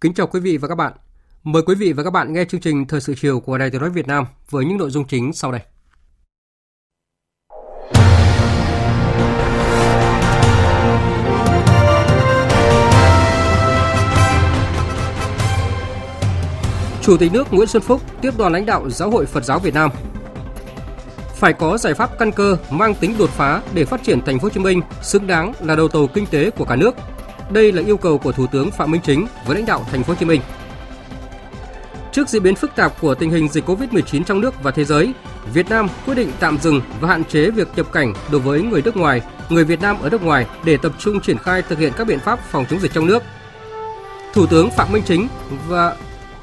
Kính chào quý vị và các bạn. Mời quý vị và các bạn nghe chương trình Thời sự chiều của Đài Tiếng nói Việt Nam với những nội dung chính sau đây. Chủ tịch nước Nguyễn Xuân Phúc tiếp đoàn lãnh đạo Giáo hội Phật giáo Việt Nam. Phải có giải pháp căn cơ mang tính đột phá để phát triển thành phố Hồ Chí Minh xứng đáng là đầu tàu kinh tế của cả nước đây là yêu cầu của Thủ tướng Phạm Minh Chính với lãnh đạo thành phố Hồ Chí Minh. Trước diễn biến phức tạp của tình hình dịch COVID-19 trong nước và thế giới, Việt Nam quyết định tạm dừng và hạn chế việc nhập cảnh đối với người nước ngoài, người Việt Nam ở nước ngoài để tập trung triển khai thực hiện các biện pháp phòng chống dịch trong nước. Thủ tướng Phạm Minh Chính và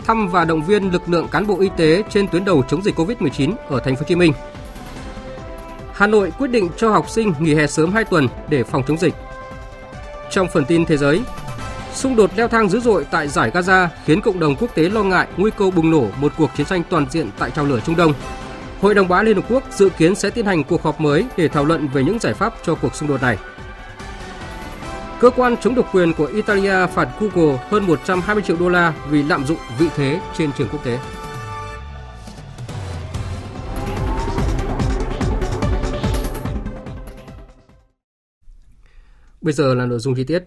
thăm và động viên lực lượng cán bộ y tế trên tuyến đầu chống dịch COVID-19 ở thành phố Hồ Chí Minh. Hà Nội quyết định cho học sinh nghỉ hè sớm 2 tuần để phòng chống dịch. Trong phần tin thế giới, xung đột leo thang dữ dội tại giải Gaza khiến cộng đồng quốc tế lo ngại nguy cơ bùng nổ một cuộc chiến tranh toàn diện tại trào lửa Trung Đông. Hội đồng Bảo Liên Hợp Quốc dự kiến sẽ tiến hành cuộc họp mới để thảo luận về những giải pháp cho cuộc xung đột này. Cơ quan chống độc quyền của Italia phạt Google hơn 120 triệu đô la vì lạm dụng vị thế trên trường quốc tế. Bây giờ là nội dung chi tiết.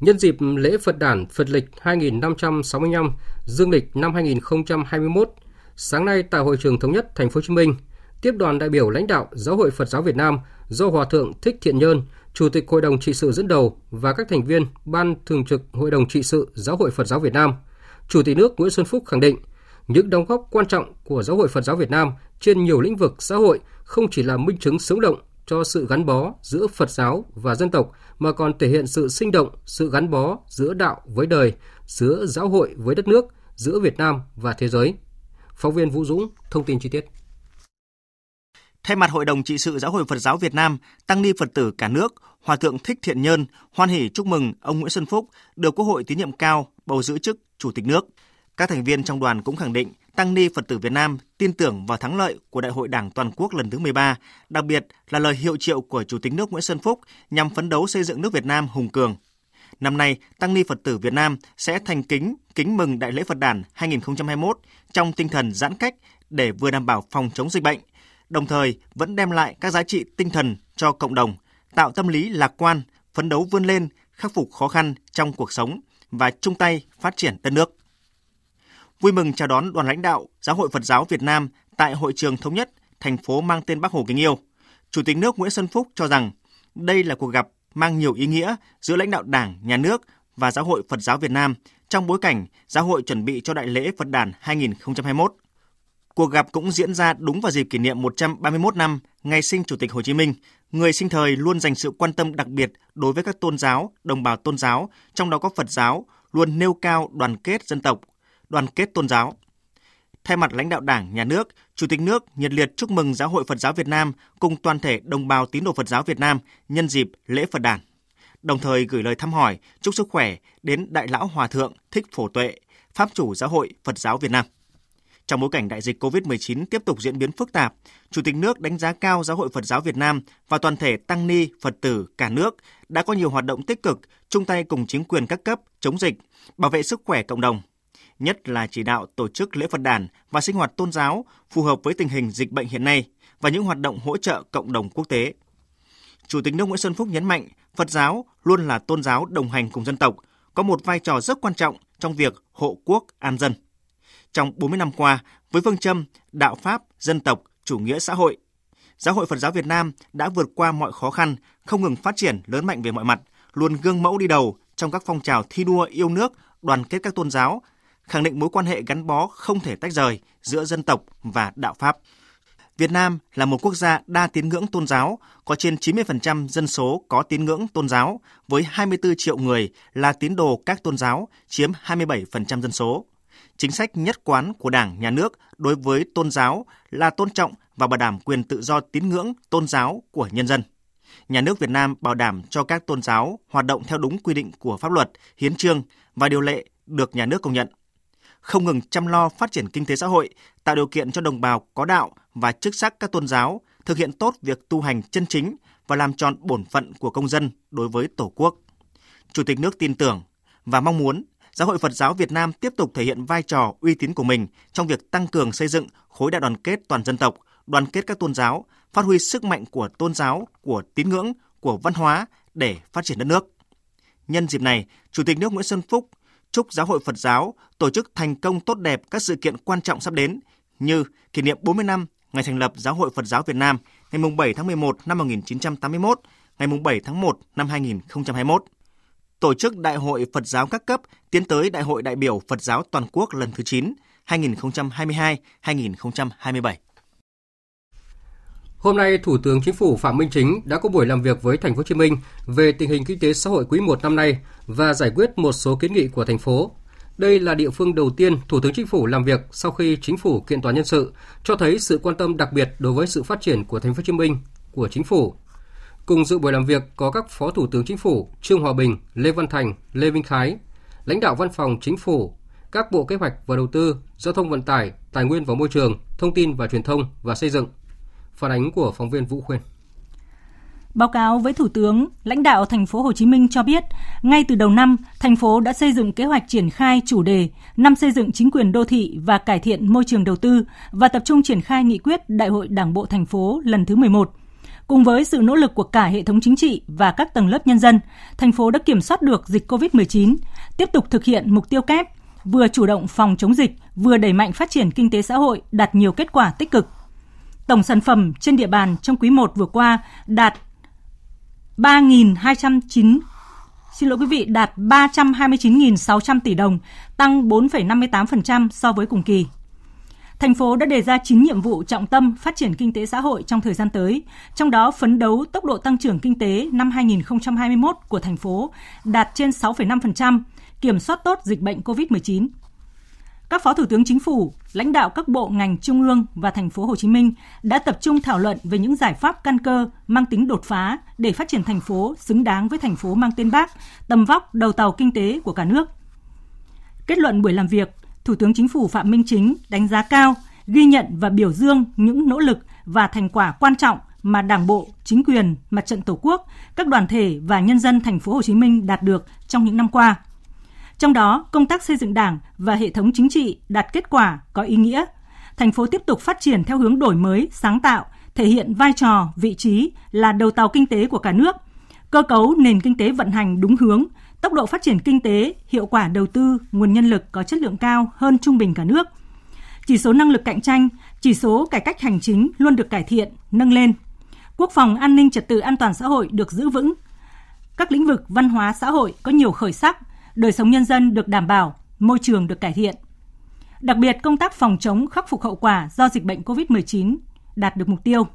Nhân dịp lễ Phật đản Phật lịch 2565 dương lịch năm 2021, sáng nay tại hội trường thống nhất thành phố Hồ Chí Minh, tiếp đoàn đại biểu lãnh đạo Giáo hội Phật giáo Việt Nam do Hòa thượng Thích Thiện Nhơn, Chủ tịch Hội đồng trị sự dẫn đầu và các thành viên Ban Thường trực Hội đồng trị sự Giáo hội Phật giáo Việt Nam. Chủ tịch nước Nguyễn Xuân Phúc khẳng định, những đóng góp quan trọng của Giáo hội Phật giáo Việt Nam trên nhiều lĩnh vực xã hội không chỉ là minh chứng sống động cho sự gắn bó giữa Phật giáo và dân tộc mà còn thể hiện sự sinh động, sự gắn bó giữa đạo với đời, giữa giáo hội với đất nước, giữa Việt Nam và thế giới. Phóng viên Vũ Dũng thông tin chi tiết. Thay mặt Hội đồng trị sự Giáo hội Phật giáo Việt Nam, tăng ni Phật tử cả nước, Hòa thượng Thích Thiện Nhân, hoan hỷ chúc mừng ông Nguyễn Xuân Phúc được Quốc hội tín nhiệm cao bầu giữ chức Chủ tịch nước. Các thành viên trong đoàn cũng khẳng định Tăng ni Phật tử Việt Nam tin tưởng vào thắng lợi của Đại hội Đảng toàn quốc lần thứ 13, đặc biệt là lời hiệu triệu của Chủ tịch nước Nguyễn Xuân Phúc nhằm phấn đấu xây dựng nước Việt Nam hùng cường. Năm nay, Tăng ni Phật tử Việt Nam sẽ thành kính kính mừng Đại lễ Phật đản 2021 trong tinh thần giãn cách để vừa đảm bảo phòng chống dịch bệnh, đồng thời vẫn đem lại các giá trị tinh thần cho cộng đồng, tạo tâm lý lạc quan, phấn đấu vươn lên, khắc phục khó khăn trong cuộc sống và chung tay phát triển đất nước vui mừng chào đón đoàn lãnh đạo Giáo hội Phật giáo Việt Nam tại hội trường thống nhất thành phố mang tên Bác Hồ kính yêu. Chủ tịch nước Nguyễn Xuân Phúc cho rằng đây là cuộc gặp mang nhiều ý nghĩa giữa lãnh đạo Đảng, Nhà nước và Giáo hội Phật giáo Việt Nam trong bối cảnh Giáo hội chuẩn bị cho Đại lễ Phật đản 2021. Cuộc gặp cũng diễn ra đúng vào dịp kỷ niệm 131 năm ngày sinh Chủ tịch Hồ Chí Minh, người sinh thời luôn dành sự quan tâm đặc biệt đối với các tôn giáo, đồng bào tôn giáo, trong đó có Phật giáo, luôn nêu cao đoàn kết dân tộc, đoàn kết tôn giáo. Thay mặt lãnh đạo Đảng, Nhà nước, Chủ tịch nước nhiệt liệt chúc mừng Giáo hội Phật giáo Việt Nam cùng toàn thể đồng bào tín đồ Phật giáo Việt Nam nhân dịp lễ Phật đản. Đồng thời gửi lời thăm hỏi, chúc sức khỏe đến Đại lão Hòa thượng Thích Phổ Tuệ, Pháp chủ Giáo hội Phật giáo Việt Nam. Trong bối cảnh đại dịch COVID-19 tiếp tục diễn biến phức tạp, Chủ tịch nước đánh giá cao Giáo hội Phật giáo Việt Nam và toàn thể tăng ni, Phật tử cả nước đã có nhiều hoạt động tích cực chung tay cùng chính quyền các cấp chống dịch, bảo vệ sức khỏe cộng đồng, nhất là chỉ đạo tổ chức lễ Phật đàn và sinh hoạt tôn giáo phù hợp với tình hình dịch bệnh hiện nay và những hoạt động hỗ trợ cộng đồng quốc tế. Chủ tịch nước Nguyễn Xuân Phúc nhấn mạnh, Phật giáo luôn là tôn giáo đồng hành cùng dân tộc, có một vai trò rất quan trọng trong việc hộ quốc an dân. Trong 40 năm qua, với phương châm đạo Pháp, dân tộc, chủ nghĩa xã hội, Giáo hội Phật giáo Việt Nam đã vượt qua mọi khó khăn, không ngừng phát triển lớn mạnh về mọi mặt, luôn gương mẫu đi đầu trong các phong trào thi đua yêu nước, đoàn kết các tôn giáo, khẳng định mối quan hệ gắn bó không thể tách rời giữa dân tộc và đạo Pháp. Việt Nam là một quốc gia đa tín ngưỡng tôn giáo, có trên 90% dân số có tín ngưỡng tôn giáo, với 24 triệu người là tín đồ các tôn giáo, chiếm 27% dân số. Chính sách nhất quán của Đảng, Nhà nước đối với tôn giáo là tôn trọng và bảo đảm quyền tự do tín ngưỡng tôn giáo của nhân dân. Nhà nước Việt Nam bảo đảm cho các tôn giáo hoạt động theo đúng quy định của pháp luật, hiến trương và điều lệ được nhà nước công nhận không ngừng chăm lo phát triển kinh tế xã hội, tạo điều kiện cho đồng bào có đạo và chức sắc các tôn giáo thực hiện tốt việc tu hành chân chính và làm tròn bổn phận của công dân đối với Tổ quốc. Chủ tịch nước tin tưởng và mong muốn Giáo hội Phật giáo Việt Nam tiếp tục thể hiện vai trò uy tín của mình trong việc tăng cường xây dựng khối đại đoàn kết toàn dân tộc, đoàn kết các tôn giáo, phát huy sức mạnh của tôn giáo, của tín ngưỡng, của văn hóa để phát triển đất nước. Nhân dịp này, Chủ tịch nước Nguyễn Xuân Phúc chúc Giáo hội Phật giáo tổ chức thành công tốt đẹp các sự kiện quan trọng sắp đến như kỷ niệm 40 năm ngày thành lập Giáo hội Phật giáo Việt Nam ngày 7 tháng 11 năm 1981, ngày 7 tháng 1 năm 2021. Tổ chức Đại hội Phật giáo các cấp tiến tới Đại hội đại biểu Phật giáo toàn quốc lần thứ 9 2022-2027. Hôm nay, Thủ tướng Chính phủ Phạm Minh Chính đã có buổi làm việc với Thành phố Hồ Chí Minh về tình hình kinh tế xã hội quý 1 năm nay và giải quyết một số kiến nghị của thành phố. Đây là địa phương đầu tiên Thủ tướng Chính phủ làm việc sau khi Chính phủ kiện toàn nhân sự, cho thấy sự quan tâm đặc biệt đối với sự phát triển của Thành phố Hồ Chí Minh của Chính phủ. Cùng dự buổi làm việc có các Phó Thủ tướng Chính phủ Trương Hòa Bình, Lê Văn Thành, Lê Vinh Khái, lãnh đạo Văn phòng Chính phủ, các Bộ Kế hoạch và Đầu tư, Giao thông Vận tải, Tài nguyên và Môi trường, Thông tin và Truyền thông và Xây dựng. Phản ánh của phóng viên Vũ Khuyên. Báo cáo với Thủ tướng, lãnh đạo thành phố Hồ Chí Minh cho biết, ngay từ đầu năm, thành phố đã xây dựng kế hoạch triển khai chủ đề năm xây dựng chính quyền đô thị và cải thiện môi trường đầu tư và tập trung triển khai nghị quyết Đại hội Đảng bộ thành phố lần thứ 11. Cùng với sự nỗ lực của cả hệ thống chính trị và các tầng lớp nhân dân, thành phố đã kiểm soát được dịch COVID-19, tiếp tục thực hiện mục tiêu kép, vừa chủ động phòng chống dịch, vừa đẩy mạnh phát triển kinh tế xã hội, đạt nhiều kết quả tích cực Tổng sản phẩm trên địa bàn trong quý 1 vừa qua đạt 3.209 xin lỗi quý vị đạt 329.600 tỷ đồng, tăng 4,58% so với cùng kỳ. Thành phố đã đề ra 9 nhiệm vụ trọng tâm phát triển kinh tế xã hội trong thời gian tới, trong đó phấn đấu tốc độ tăng trưởng kinh tế năm 2021 của thành phố đạt trên 6,5%, kiểm soát tốt dịch bệnh COVID-19 các phó thủ tướng chính phủ, lãnh đạo các bộ ngành trung ương và thành phố Hồ Chí Minh đã tập trung thảo luận về những giải pháp căn cơ mang tính đột phá để phát triển thành phố xứng đáng với thành phố mang tên Bác, tầm vóc đầu tàu kinh tế của cả nước. Kết luận buổi làm việc, Thủ tướng Chính phủ Phạm Minh Chính đánh giá cao, ghi nhận và biểu dương những nỗ lực và thành quả quan trọng mà Đảng bộ, chính quyền, Mặt trận Tổ quốc, các đoàn thể và nhân dân thành phố Hồ Chí Minh đạt được trong những năm qua trong đó, công tác xây dựng Đảng và hệ thống chính trị đạt kết quả có ý nghĩa. Thành phố tiếp tục phát triển theo hướng đổi mới, sáng tạo, thể hiện vai trò, vị trí là đầu tàu kinh tế của cả nước. Cơ cấu nền kinh tế vận hành đúng hướng, tốc độ phát triển kinh tế, hiệu quả đầu tư, nguồn nhân lực có chất lượng cao hơn trung bình cả nước. Chỉ số năng lực cạnh tranh, chỉ số cải cách hành chính luôn được cải thiện, nâng lên. Quốc phòng an ninh trật tự an toàn xã hội được giữ vững. Các lĩnh vực văn hóa xã hội có nhiều khởi sắc, đời sống nhân dân được đảm bảo, môi trường được cải thiện. Đặc biệt, công tác phòng chống khắc phục hậu quả do dịch bệnh COVID-19 đạt được mục tiêu.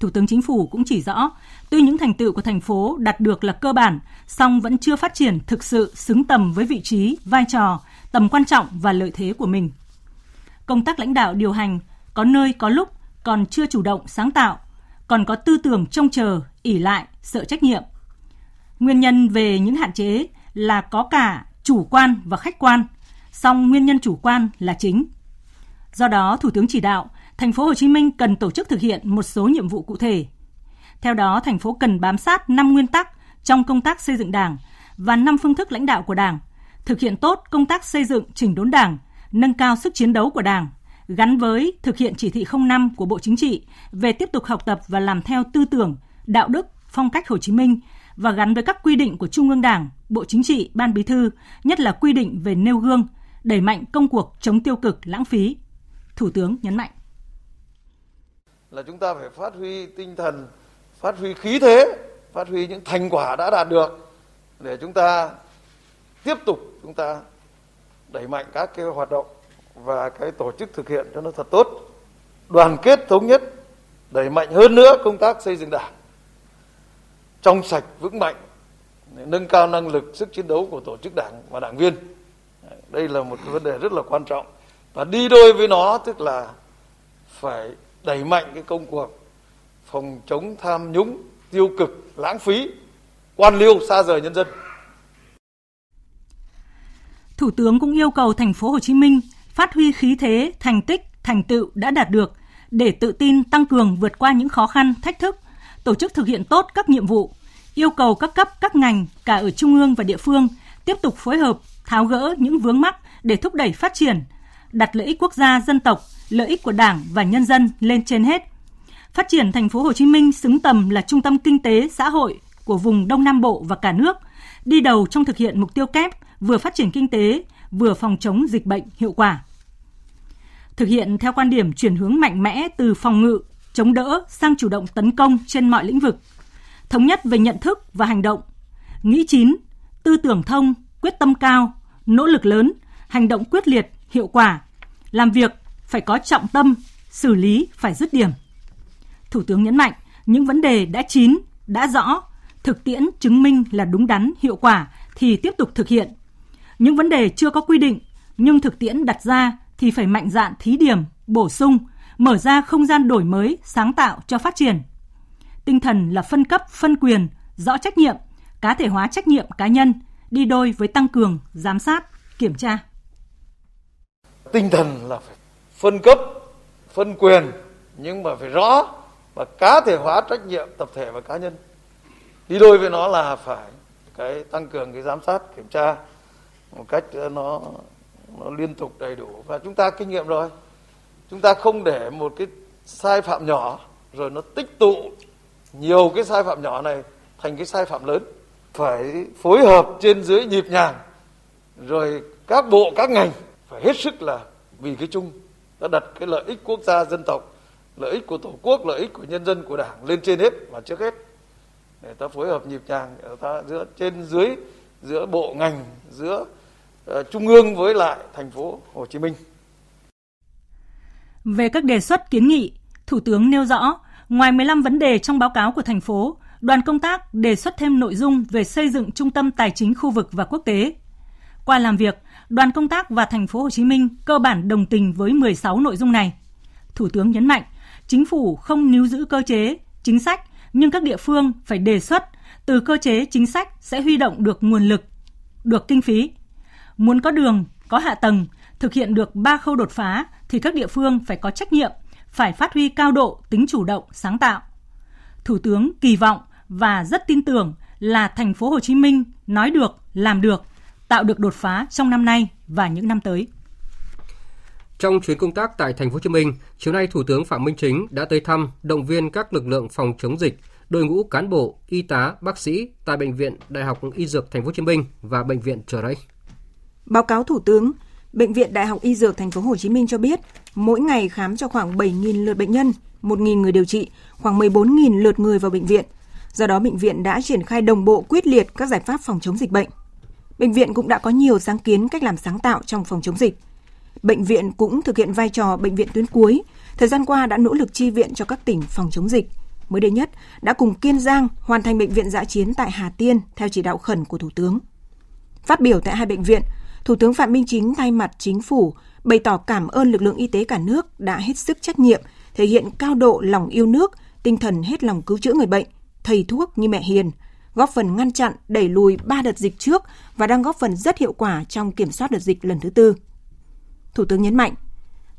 Thủ tướng Chính phủ cũng chỉ rõ, tuy những thành tựu của thành phố đạt được là cơ bản, song vẫn chưa phát triển thực sự xứng tầm với vị trí, vai trò, tầm quan trọng và lợi thế của mình. Công tác lãnh đạo điều hành có nơi có lúc còn chưa chủ động sáng tạo, còn có tư tưởng trông chờ, ỉ lại, sợ trách nhiệm. Nguyên nhân về những hạn chế là có cả chủ quan và khách quan, song nguyên nhân chủ quan là chính. Do đó, Thủ tướng chỉ đạo thành phố Hồ Chí Minh cần tổ chức thực hiện một số nhiệm vụ cụ thể. Theo đó, thành phố cần bám sát 5 nguyên tắc trong công tác xây dựng Đảng và 5 phương thức lãnh đạo của Đảng, thực hiện tốt công tác xây dựng chỉnh đốn Đảng, nâng cao sức chiến đấu của Đảng, gắn với thực hiện chỉ thị 05 của Bộ Chính trị về tiếp tục học tập và làm theo tư tưởng, đạo đức, phong cách Hồ Chí Minh và gắn với các quy định của Trung ương Đảng, Bộ Chính trị, Ban Bí thư, nhất là quy định về nêu gương, đẩy mạnh công cuộc chống tiêu cực, lãng phí. Thủ tướng nhấn mạnh. Là chúng ta phải phát huy tinh thần phát huy khí thế, phát huy những thành quả đã đạt được để chúng ta tiếp tục chúng ta đẩy mạnh các cái hoạt động và cái tổ chức thực hiện cho nó thật tốt, đoàn kết thống nhất, đẩy mạnh hơn nữa công tác xây dựng đảng trong sạch vững mạnh nâng cao năng lực sức chiến đấu của tổ chức đảng và đảng viên. Đây là một cái vấn đề rất là quan trọng. Và đi đôi với nó tức là phải đẩy mạnh cái công cuộc phòng chống tham nhũng tiêu cực lãng phí quan liêu xa rời nhân dân. Thủ tướng cũng yêu cầu thành phố Hồ Chí Minh phát huy khí thế, thành tích, thành tựu đã đạt được để tự tin tăng cường vượt qua những khó khăn, thách thức, tổ chức thực hiện tốt các nhiệm vụ, yêu cầu các cấp, các ngành cả ở trung ương và địa phương tiếp tục phối hợp, tháo gỡ những vướng mắc để thúc đẩy phát triển, đặt lợi ích quốc gia, dân tộc, lợi ích của Đảng và nhân dân lên trên hết. Phát triển thành phố Hồ Chí Minh xứng tầm là trung tâm kinh tế, xã hội của vùng Đông Nam Bộ và cả nước, đi đầu trong thực hiện mục tiêu kép vừa phát triển kinh tế, vừa phòng chống dịch bệnh hiệu quả. Thực hiện theo quan điểm chuyển hướng mạnh mẽ từ phòng ngự, chống đỡ sang chủ động tấn công trên mọi lĩnh vực, thống nhất về nhận thức và hành động, nghĩ chín, tư tưởng thông, quyết tâm cao, nỗ lực lớn, hành động quyết liệt, hiệu quả, làm việc phải có trọng tâm, xử lý phải dứt điểm. Thủ tướng nhấn mạnh, những vấn đề đã chín, đã rõ, thực tiễn chứng minh là đúng đắn, hiệu quả thì tiếp tục thực hiện. Những vấn đề chưa có quy định nhưng thực tiễn đặt ra thì phải mạnh dạn thí điểm, bổ sung, mở ra không gian đổi mới, sáng tạo cho phát triển. Tinh thần là phân cấp, phân quyền, rõ trách nhiệm, cá thể hóa trách nhiệm cá nhân, đi đôi với tăng cường, giám sát, kiểm tra. Tinh thần là phải phân cấp, phân quyền nhưng mà phải rõ và cá thể hóa trách nhiệm tập thể và cá nhân. Đi đôi với nó là phải cái tăng cường cái giám sát, kiểm tra một cách ờ, nó nó liên tục đầy đủ và chúng ta kinh nghiệm rồi chúng ta không để một cái sai phạm nhỏ rồi nó tích tụ nhiều cái sai phạm nhỏ này thành cái sai phạm lớn. Phải phối hợp trên dưới nhịp nhàng. Rồi các bộ các ngành phải hết sức là vì cái chung đã đặt cái lợi ích quốc gia dân tộc lợi ích của tổ quốc lợi ích của nhân dân của đảng lên trên hết và trước hết. Để ta phối hợp nhịp nhàng để ta giữa trên dưới giữa bộ ngành giữa uh, trung ương với lại thành phố Hồ Chí Minh. Về các đề xuất kiến nghị, Thủ tướng nêu rõ, ngoài 15 vấn đề trong báo cáo của thành phố, đoàn công tác đề xuất thêm nội dung về xây dựng trung tâm tài chính khu vực và quốc tế. Qua làm việc, đoàn công tác và thành phố Hồ Chí Minh cơ bản đồng tình với 16 nội dung này. Thủ tướng nhấn mạnh, chính phủ không níu giữ cơ chế, chính sách nhưng các địa phương phải đề xuất từ cơ chế chính sách sẽ huy động được nguồn lực, được kinh phí. Muốn có đường, có hạ tầng, thực hiện được ba khâu đột phá thì các địa phương phải có trách nhiệm, phải phát huy cao độ tính chủ động, sáng tạo. Thủ tướng kỳ vọng và rất tin tưởng là thành phố Hồ Chí Minh nói được, làm được, tạo được đột phá trong năm nay và những năm tới. Trong chuyến công tác tại thành phố Hồ Chí Minh, chiều nay Thủ tướng Phạm Minh Chính đã tới thăm, động viên các lực lượng phòng chống dịch, đội ngũ cán bộ, y tá, bác sĩ tại bệnh viện Đại học Y Dược thành phố Hồ Chí Minh và bệnh viện Trở Rẫy. Báo cáo Thủ tướng, Bệnh viện Đại học Y Dược thành phố Hồ Chí Minh cho biết, mỗi ngày khám cho khoảng 7.000 lượt bệnh nhân, 1.000 người điều trị, khoảng 14.000 lượt người vào bệnh viện. Do đó bệnh viện đã triển khai đồng bộ quyết liệt các giải pháp phòng chống dịch bệnh. Bệnh viện cũng đã có nhiều sáng kiến cách làm sáng tạo trong phòng chống dịch. Bệnh viện cũng thực hiện vai trò bệnh viện tuyến cuối, thời gian qua đã nỗ lực chi viện cho các tỉnh phòng chống dịch. Mới đây nhất đã cùng Kiên Giang hoàn thành bệnh viện giã chiến tại Hà Tiên theo chỉ đạo khẩn của Thủ tướng. Phát biểu tại hai bệnh viện, Thủ tướng Phạm Minh Chính thay mặt chính phủ bày tỏ cảm ơn lực lượng y tế cả nước đã hết sức trách nhiệm, thể hiện cao độ lòng yêu nước, tinh thần hết lòng cứu chữa người bệnh, thầy thuốc như mẹ hiền, góp phần ngăn chặn, đẩy lùi ba đợt dịch trước và đang góp phần rất hiệu quả trong kiểm soát đợt dịch lần thứ tư. Thủ tướng nhấn mạnh,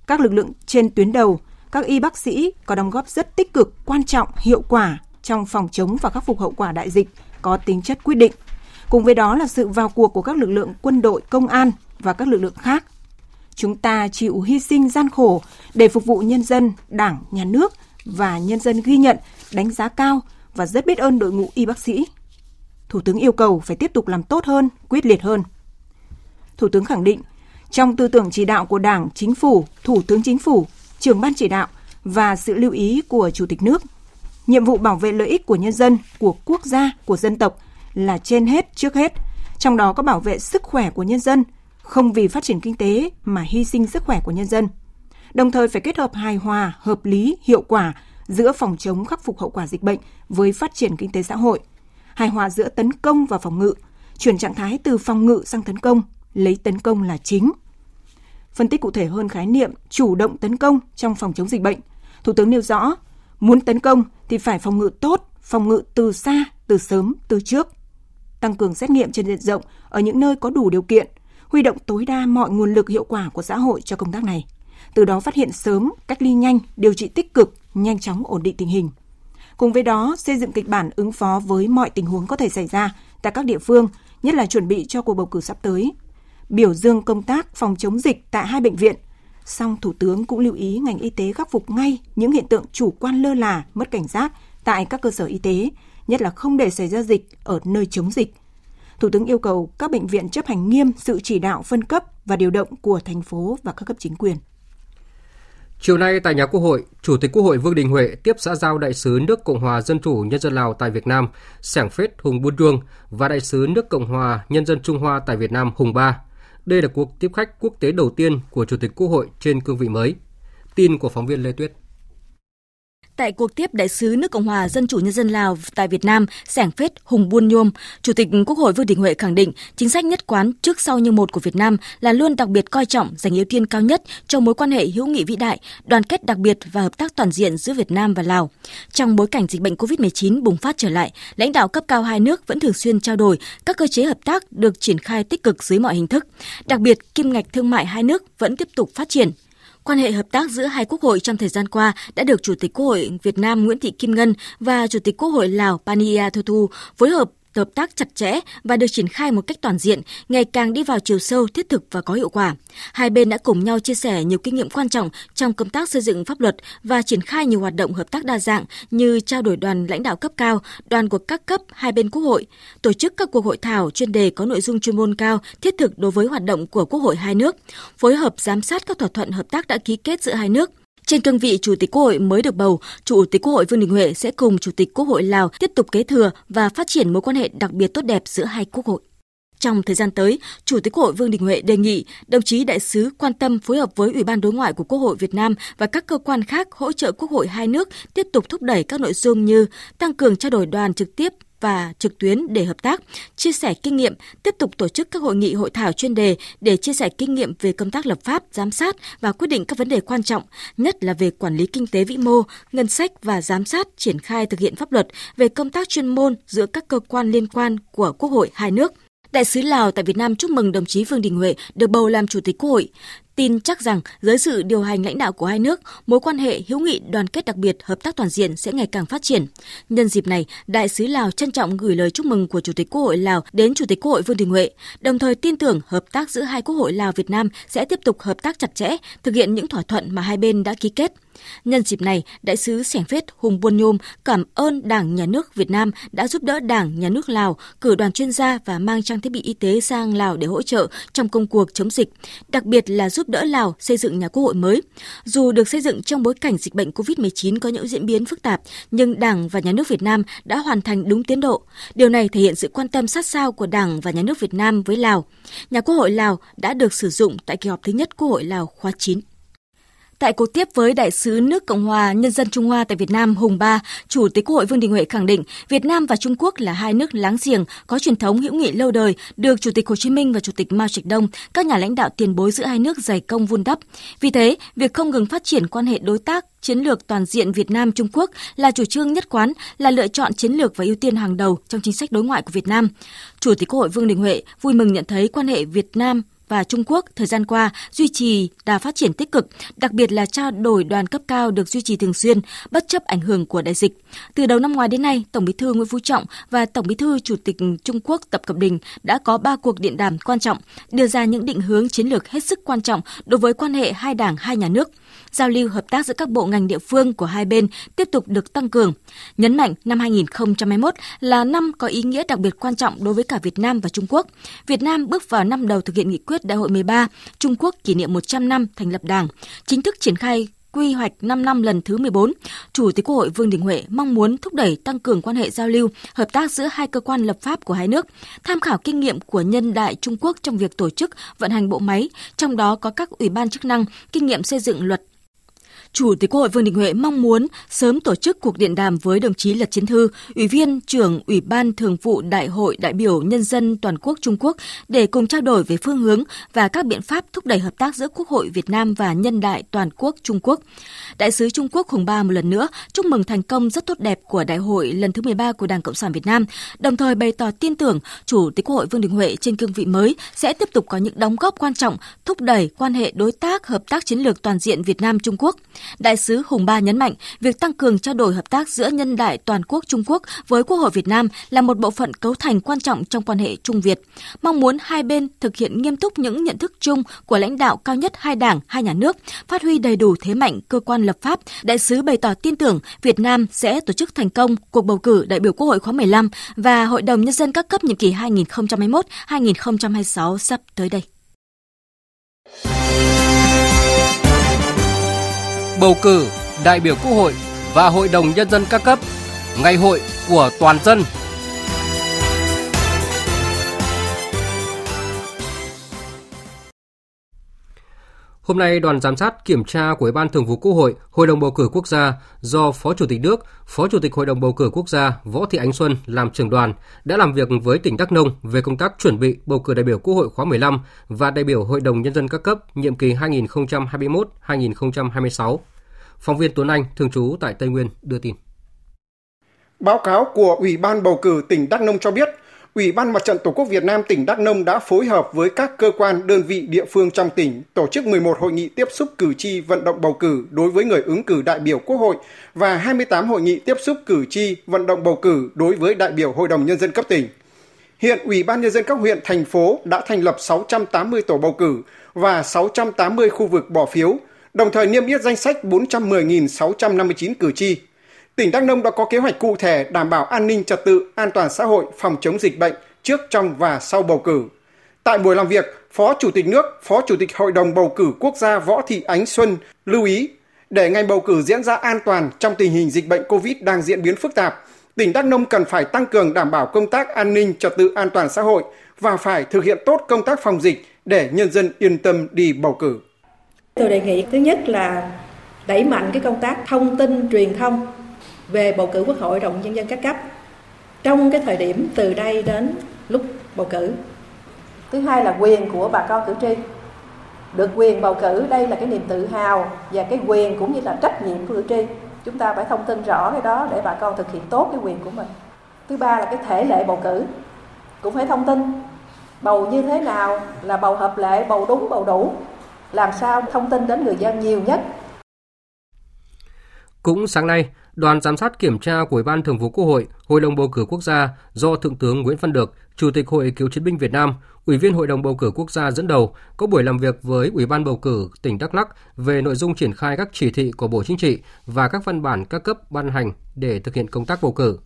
các lực lượng trên tuyến đầu, các y bác sĩ có đóng góp rất tích cực, quan trọng, hiệu quả trong phòng chống và khắc phục hậu quả đại dịch có tính chất quyết định. Cùng với đó là sự vào cuộc của các lực lượng quân đội, công an và các lực lượng khác. Chúng ta chịu hy sinh gian khổ để phục vụ nhân dân, đảng, nhà nước và nhân dân ghi nhận, đánh giá cao và rất biết ơn đội ngũ y bác sĩ. Thủ tướng yêu cầu phải tiếp tục làm tốt hơn, quyết liệt hơn. Thủ tướng khẳng định, trong tư tưởng chỉ đạo của Đảng, Chính phủ, Thủ tướng Chính phủ, trưởng ban chỉ đạo và sự lưu ý của Chủ tịch nước, nhiệm vụ bảo vệ lợi ích của nhân dân, của quốc gia, của dân tộc là trên hết trước hết, trong đó có bảo vệ sức khỏe của nhân dân, không vì phát triển kinh tế mà hy sinh sức khỏe của nhân dân. Đồng thời phải kết hợp hài hòa, hợp lý, hiệu quả giữa phòng chống khắc phục hậu quả dịch bệnh với phát triển kinh tế xã hội, hài hòa giữa tấn công và phòng ngự, chuyển trạng thái từ phòng ngự sang tấn công, lấy tấn công là chính. Phân tích cụ thể hơn khái niệm chủ động tấn công trong phòng chống dịch bệnh, Thủ tướng nêu rõ, muốn tấn công thì phải phòng ngự tốt, phòng ngự từ xa, từ sớm, từ trước. Tăng cường xét nghiệm trên diện rộng ở những nơi có đủ điều kiện, huy động tối đa mọi nguồn lực hiệu quả của xã hội cho công tác này. Từ đó phát hiện sớm, cách ly nhanh, điều trị tích cực, nhanh chóng ổn định tình hình. Cùng với đó, xây dựng kịch bản ứng phó với mọi tình huống có thể xảy ra tại các địa phương, nhất là chuẩn bị cho cuộc bầu cử sắp tới. Biểu dương công tác phòng chống dịch tại hai bệnh viện. Song Thủ tướng cũng lưu ý ngành y tế khắc phục ngay những hiện tượng chủ quan lơ là, mất cảnh giác tại các cơ sở y tế, nhất là không để xảy ra dịch ở nơi chống dịch. Thủ tướng yêu cầu các bệnh viện chấp hành nghiêm sự chỉ đạo phân cấp và điều động của thành phố và các cấp chính quyền. Chiều nay tại nhà Quốc hội, Chủ tịch Quốc hội Vương Đình Huệ tiếp xã giao đại sứ nước Cộng hòa Dân chủ Nhân dân Lào tại Việt Nam, Sẻng Phết Hùng Buôn Đương và đại sứ nước Cộng hòa Nhân dân Trung Hoa tại Việt Nam Hùng Ba. Đây là cuộc tiếp khách quốc tế đầu tiên của Chủ tịch Quốc hội trên cương vị mới. Tin của phóng viên Lê Tuyết. Tại cuộc tiếp đại sứ nước Cộng hòa Dân chủ Nhân dân Lào tại Việt Nam, Sẻng Phết Hùng Buôn Nhôm, Chủ tịch Quốc hội Vương Đình Huệ khẳng định chính sách nhất quán trước sau như một của Việt Nam là luôn đặc biệt coi trọng, dành ưu tiên cao nhất cho mối quan hệ hữu nghị vĩ đại, đoàn kết đặc biệt và hợp tác toàn diện giữa Việt Nam và Lào. Trong bối cảnh dịch bệnh COVID-19 bùng phát trở lại, lãnh đạo cấp cao hai nước vẫn thường xuyên trao đổi, các cơ chế hợp tác được triển khai tích cực dưới mọi hình thức. Đặc biệt, kim ngạch thương mại hai nước vẫn tiếp tục phát triển, Quan hệ hợp tác giữa hai quốc hội trong thời gian qua đã được Chủ tịch Quốc hội Việt Nam Nguyễn Thị Kim Ngân và Chủ tịch Quốc hội Lào Pania Thotu phối hợp hợp tác chặt chẽ và được triển khai một cách toàn diện, ngày càng đi vào chiều sâu, thiết thực và có hiệu quả. Hai bên đã cùng nhau chia sẻ nhiều kinh nghiệm quan trọng trong công tác xây dựng pháp luật và triển khai nhiều hoạt động hợp tác đa dạng như trao đổi đoàn lãnh đạo cấp cao, đoàn của các cấp hai bên quốc hội, tổ chức các cuộc hội thảo chuyên đề có nội dung chuyên môn cao, thiết thực đối với hoạt động của quốc hội hai nước, phối hợp giám sát các thỏa thuận hợp tác đã ký kết giữa hai nước, trên cương vị Chủ tịch Quốc hội mới được bầu, Chủ tịch Quốc hội Vương Đình Huệ sẽ cùng Chủ tịch Quốc hội Lào tiếp tục kế thừa và phát triển mối quan hệ đặc biệt tốt đẹp giữa hai quốc hội. Trong thời gian tới, Chủ tịch Quốc hội Vương Đình Huệ đề nghị đồng chí đại sứ quan tâm phối hợp với Ủy ban đối ngoại của Quốc hội Việt Nam và các cơ quan khác hỗ trợ Quốc hội hai nước tiếp tục thúc đẩy các nội dung như tăng cường trao đổi đoàn trực tiếp và trực tuyến để hợp tác, chia sẻ kinh nghiệm, tiếp tục tổ chức các hội nghị hội thảo chuyên đề để chia sẻ kinh nghiệm về công tác lập pháp, giám sát và quyết định các vấn đề quan trọng, nhất là về quản lý kinh tế vĩ mô, ngân sách và giám sát triển khai thực hiện pháp luật về công tác chuyên môn giữa các cơ quan liên quan của Quốc hội hai nước. Đại sứ Lào tại Việt Nam chúc mừng đồng chí Vương Đình Huệ được bầu làm chủ tịch Quốc hội tin chắc rằng dưới sự điều hành lãnh đạo của hai nước, mối quan hệ hữu nghị đoàn kết đặc biệt hợp tác toàn diện sẽ ngày càng phát triển. Nhân dịp này, đại sứ Lào trân trọng gửi lời chúc mừng của Chủ tịch Quốc hội Lào đến Chủ tịch Quốc hội Vương Đình Huệ, đồng thời tin tưởng hợp tác giữa hai quốc hội Lào Việt Nam sẽ tiếp tục hợp tác chặt chẽ, thực hiện những thỏa thuận mà hai bên đã ký kết. Nhân dịp này, đại sứ Sẻng Phết Hùng Buôn Nhôm cảm ơn Đảng, Nhà nước Việt Nam đã giúp đỡ Đảng, Nhà nước Lào cử đoàn chuyên gia và mang trang thiết bị y tế sang Lào để hỗ trợ trong công cuộc chống dịch, đặc biệt là giúp đỡ Lào xây dựng nhà quốc hội mới. Dù được xây dựng trong bối cảnh dịch bệnh COVID-19 có những diễn biến phức tạp, nhưng Đảng và Nhà nước Việt Nam đã hoàn thành đúng tiến độ. Điều này thể hiện sự quan tâm sát sao của Đảng và Nhà nước Việt Nam với Lào. Nhà quốc hội Lào đã được sử dụng tại kỳ họp thứ nhất Quốc hội Lào khóa 9. Tại cuộc tiếp với đại sứ nước Cộng hòa Nhân dân Trung Hoa tại Việt Nam Hùng Ba, Chủ tịch Quốc hội Vương Đình Huệ khẳng định Việt Nam và Trung Quốc là hai nước láng giềng có truyền thống hữu nghị lâu đời, được Chủ tịch Hồ Chí Minh và Chủ tịch Mao Trạch Đông, các nhà lãnh đạo tiền bối giữa hai nước dày công vun đắp. Vì thế, việc không ngừng phát triển quan hệ đối tác chiến lược toàn diện Việt Nam Trung Quốc là chủ trương nhất quán, là lựa chọn chiến lược và ưu tiên hàng đầu trong chính sách đối ngoại của Việt Nam. Chủ tịch Quốc hội Vương Đình Huệ vui mừng nhận thấy quan hệ Việt Nam và Trung Quốc thời gian qua duy trì đà phát triển tích cực, đặc biệt là trao đổi đoàn cấp cao được duy trì thường xuyên, bất chấp ảnh hưởng của đại dịch. Từ đầu năm ngoái đến nay, Tổng Bí thư Nguyễn Phú Trọng và Tổng Bí thư Chủ tịch Trung Quốc Tập Cận Bình đã có ba cuộc điện đàm quan trọng, đưa ra những định hướng chiến lược hết sức quan trọng đối với quan hệ hai đảng hai nhà nước – giao lưu hợp tác giữa các bộ ngành địa phương của hai bên tiếp tục được tăng cường. Nhấn mạnh năm 2021 là năm có ý nghĩa đặc biệt quan trọng đối với cả Việt Nam và Trung Quốc. Việt Nam bước vào năm đầu thực hiện nghị quyết Đại hội 13, Trung Quốc kỷ niệm 100 năm thành lập Đảng, chính thức triển khai quy hoạch 5 năm lần thứ 14, Chủ tịch Quốc hội Vương Đình Huệ mong muốn thúc đẩy tăng cường quan hệ giao lưu, hợp tác giữa hai cơ quan lập pháp của hai nước, tham khảo kinh nghiệm của nhân đại Trung Quốc trong việc tổ chức, vận hành bộ máy, trong đó có các ủy ban chức năng, kinh nghiệm xây dựng luật Chủ tịch Quốc hội Vương Đình Huệ mong muốn sớm tổ chức cuộc điện đàm với đồng chí Lật Chiến Thư, Ủy viên trưởng Ủy ban Thường vụ Đại hội đại biểu Nhân dân Toàn quốc Trung Quốc để cùng trao đổi về phương hướng và các biện pháp thúc đẩy hợp tác giữa Quốc hội Việt Nam và Nhân đại Toàn quốc Trung Quốc. Đại sứ Trung Quốc Hùng Ba một lần nữa chúc mừng thành công rất tốt đẹp của Đại hội lần thứ 13 của Đảng Cộng sản Việt Nam, đồng thời bày tỏ tin tưởng Chủ tịch Quốc hội Vương Đình Huệ trên cương vị mới sẽ tiếp tục có những đóng góp quan trọng thúc đẩy quan hệ đối tác hợp tác chiến lược toàn diện Việt Nam Trung Quốc. Đại sứ Hùng Ba nhấn mạnh, việc tăng cường trao đổi hợp tác giữa nhân đại toàn quốc Trung Quốc với Quốc hội Việt Nam là một bộ phận cấu thành quan trọng trong quan hệ Trung Việt. Mong muốn hai bên thực hiện nghiêm túc những nhận thức chung của lãnh đạo cao nhất hai đảng, hai nhà nước, phát huy đầy đủ thế mạnh cơ quan lập pháp. Đại sứ bày tỏ tin tưởng Việt Nam sẽ tổ chức thành công cuộc bầu cử đại biểu Quốc hội khóa 15 và Hội đồng Nhân dân các cấp nhiệm kỳ 2021-2026 sắp tới đây bầu cử đại biểu Quốc hội và Hội đồng Nhân dân các cấp, ngày hội của toàn dân. Hôm nay, đoàn giám sát kiểm tra của Ủy ban Thường vụ Quốc hội, Hội đồng bầu cử quốc gia do Phó Chủ tịch nước, Phó Chủ tịch Hội đồng bầu cử quốc gia Võ Thị Ánh Xuân làm trưởng đoàn đã làm việc với tỉnh Đắk Nông về công tác chuẩn bị bầu cử đại biểu Quốc hội khóa 15 và đại biểu Hội đồng Nhân dân các cấp nhiệm kỳ 2021-2026. Phóng viên Tuấn Anh, thường trú tại Tây Nguyên, đưa tin. Báo cáo của Ủy ban bầu cử tỉnh Đắk Nông cho biết, Ủy ban Mặt trận Tổ quốc Việt Nam tỉnh Đắk Nông đã phối hợp với các cơ quan, đơn vị địa phương trong tỉnh tổ chức 11 hội nghị tiếp xúc cử tri vận động bầu cử đối với người ứng cử đại biểu Quốc hội và 28 hội nghị tiếp xúc cử tri vận động bầu cử đối với đại biểu Hội đồng Nhân dân cấp tỉnh. Hiện Ủy ban Nhân dân các huyện, thành phố đã thành lập 680 tổ bầu cử và 680 khu vực bỏ phiếu, đồng thời niêm yết danh sách 410.659 cử tri. Tỉnh Đắk Nông đã có kế hoạch cụ thể đảm bảo an ninh trật tự, an toàn xã hội, phòng chống dịch bệnh trước, trong và sau bầu cử. Tại buổi làm việc, Phó Chủ tịch nước, Phó Chủ tịch Hội đồng bầu cử quốc gia Võ Thị Ánh Xuân lưu ý để ngày bầu cử diễn ra an toàn trong tình hình dịch bệnh COVID đang diễn biến phức tạp, tỉnh Đắk Nông cần phải tăng cường đảm bảo công tác an ninh trật tự an toàn xã hội và phải thực hiện tốt công tác phòng dịch để nhân dân yên tâm đi bầu cử. Tôi đề nghị thứ nhất là đẩy mạnh cái công tác thông tin truyền thông về bầu cử quốc hội đồng nhân dân các cấp trong cái thời điểm từ đây đến lúc bầu cử. Thứ hai là quyền của bà con cử tri. Được quyền bầu cử đây là cái niềm tự hào và cái quyền cũng như là trách nhiệm của cử tri. Chúng ta phải thông tin rõ cái đó để bà con thực hiện tốt cái quyền của mình. Thứ ba là cái thể lệ bầu cử cũng phải thông tin bầu như thế nào là bầu hợp lệ, bầu đúng, bầu đủ làm sao thông tin đến người dân nhiều nhất. Cũng sáng nay, đoàn giám sát kiểm tra của Ủy ban Thường vụ Quốc hội, Hội đồng bầu cử quốc gia do Thượng tướng Nguyễn Văn Được, Chủ tịch Hội Cựu chiến binh Việt Nam, Ủy viên Hội đồng bầu cử quốc gia dẫn đầu có buổi làm việc với Ủy ban bầu cử tỉnh Đắk Lắk về nội dung triển khai các chỉ thị của Bộ Chính trị và các văn bản các cấp ban hành để thực hiện công tác bầu cử.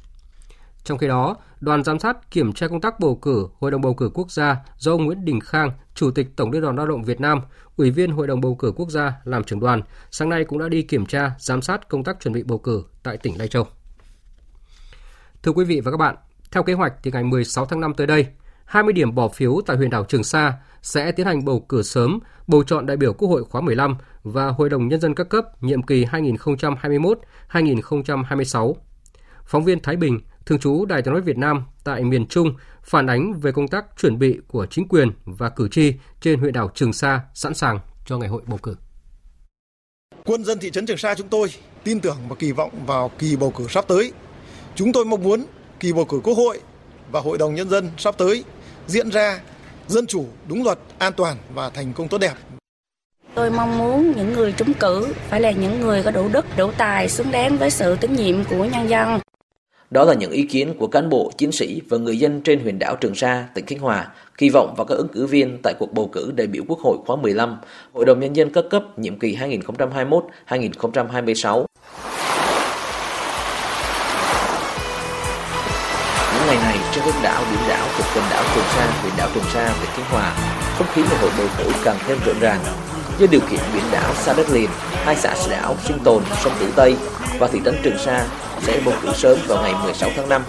Trong khi đó, đoàn giám sát kiểm tra công tác bầu cử Hội đồng bầu cử quốc gia do ông Nguyễn Đình Khang, Chủ tịch Tổng Liên đoàn Lao động Việt Nam, Ủy viên Hội đồng bầu cử quốc gia làm trưởng đoàn, sáng nay cũng đã đi kiểm tra, giám sát công tác chuẩn bị bầu cử tại tỉnh Lai Châu. Thưa quý vị và các bạn, theo kế hoạch thì ngày 16 tháng 5 tới đây, 20 điểm bỏ phiếu tại huyện đảo Trường Sa sẽ tiến hành bầu cử sớm, bầu chọn đại biểu Quốc hội khóa 15 và Hội đồng Nhân dân các cấp nhiệm kỳ 2021-2026. Phóng viên Thái Bình thường trú Đài tiếng nói Việt Nam tại miền Trung phản ánh về công tác chuẩn bị của chính quyền và cử tri trên huyện đảo Trường Sa sẵn sàng cho ngày hội bầu cử. Quân dân thị trấn Trường Sa chúng tôi tin tưởng và kỳ vọng vào kỳ bầu cử sắp tới. Chúng tôi mong muốn kỳ bầu cử Quốc hội và Hội đồng Nhân dân sắp tới diễn ra dân chủ, đúng luật, an toàn và thành công tốt đẹp. Tôi mong muốn những người trúng cử phải là những người có đủ đức, đủ tài, xứng đáng với sự tín nhiệm của nhân dân. Đó là những ý kiến của cán bộ, chiến sĩ và người dân trên huyện đảo Trường Sa, tỉnh Khánh Hòa, kỳ vọng vào các ứng cử viên tại cuộc bầu cử đại biểu Quốc hội khóa 15, Hội đồng Nhân dân các cấp nhiệm kỳ 2021-2026. Những ngày này trên các đảo, biển đảo thuộc quần đảo Trường Sa, huyện đảo Trường Sa, tỉnh Khánh Hòa, không khí ngày hội bầu cử càng thêm rộn ràng do điều kiện biển đảo xa đất liền, hai xã đảo sinh tồn sông Tử Tây và thị trấn Trường Sa sẽ bầu cử sớm vào ngày 16 tháng 5.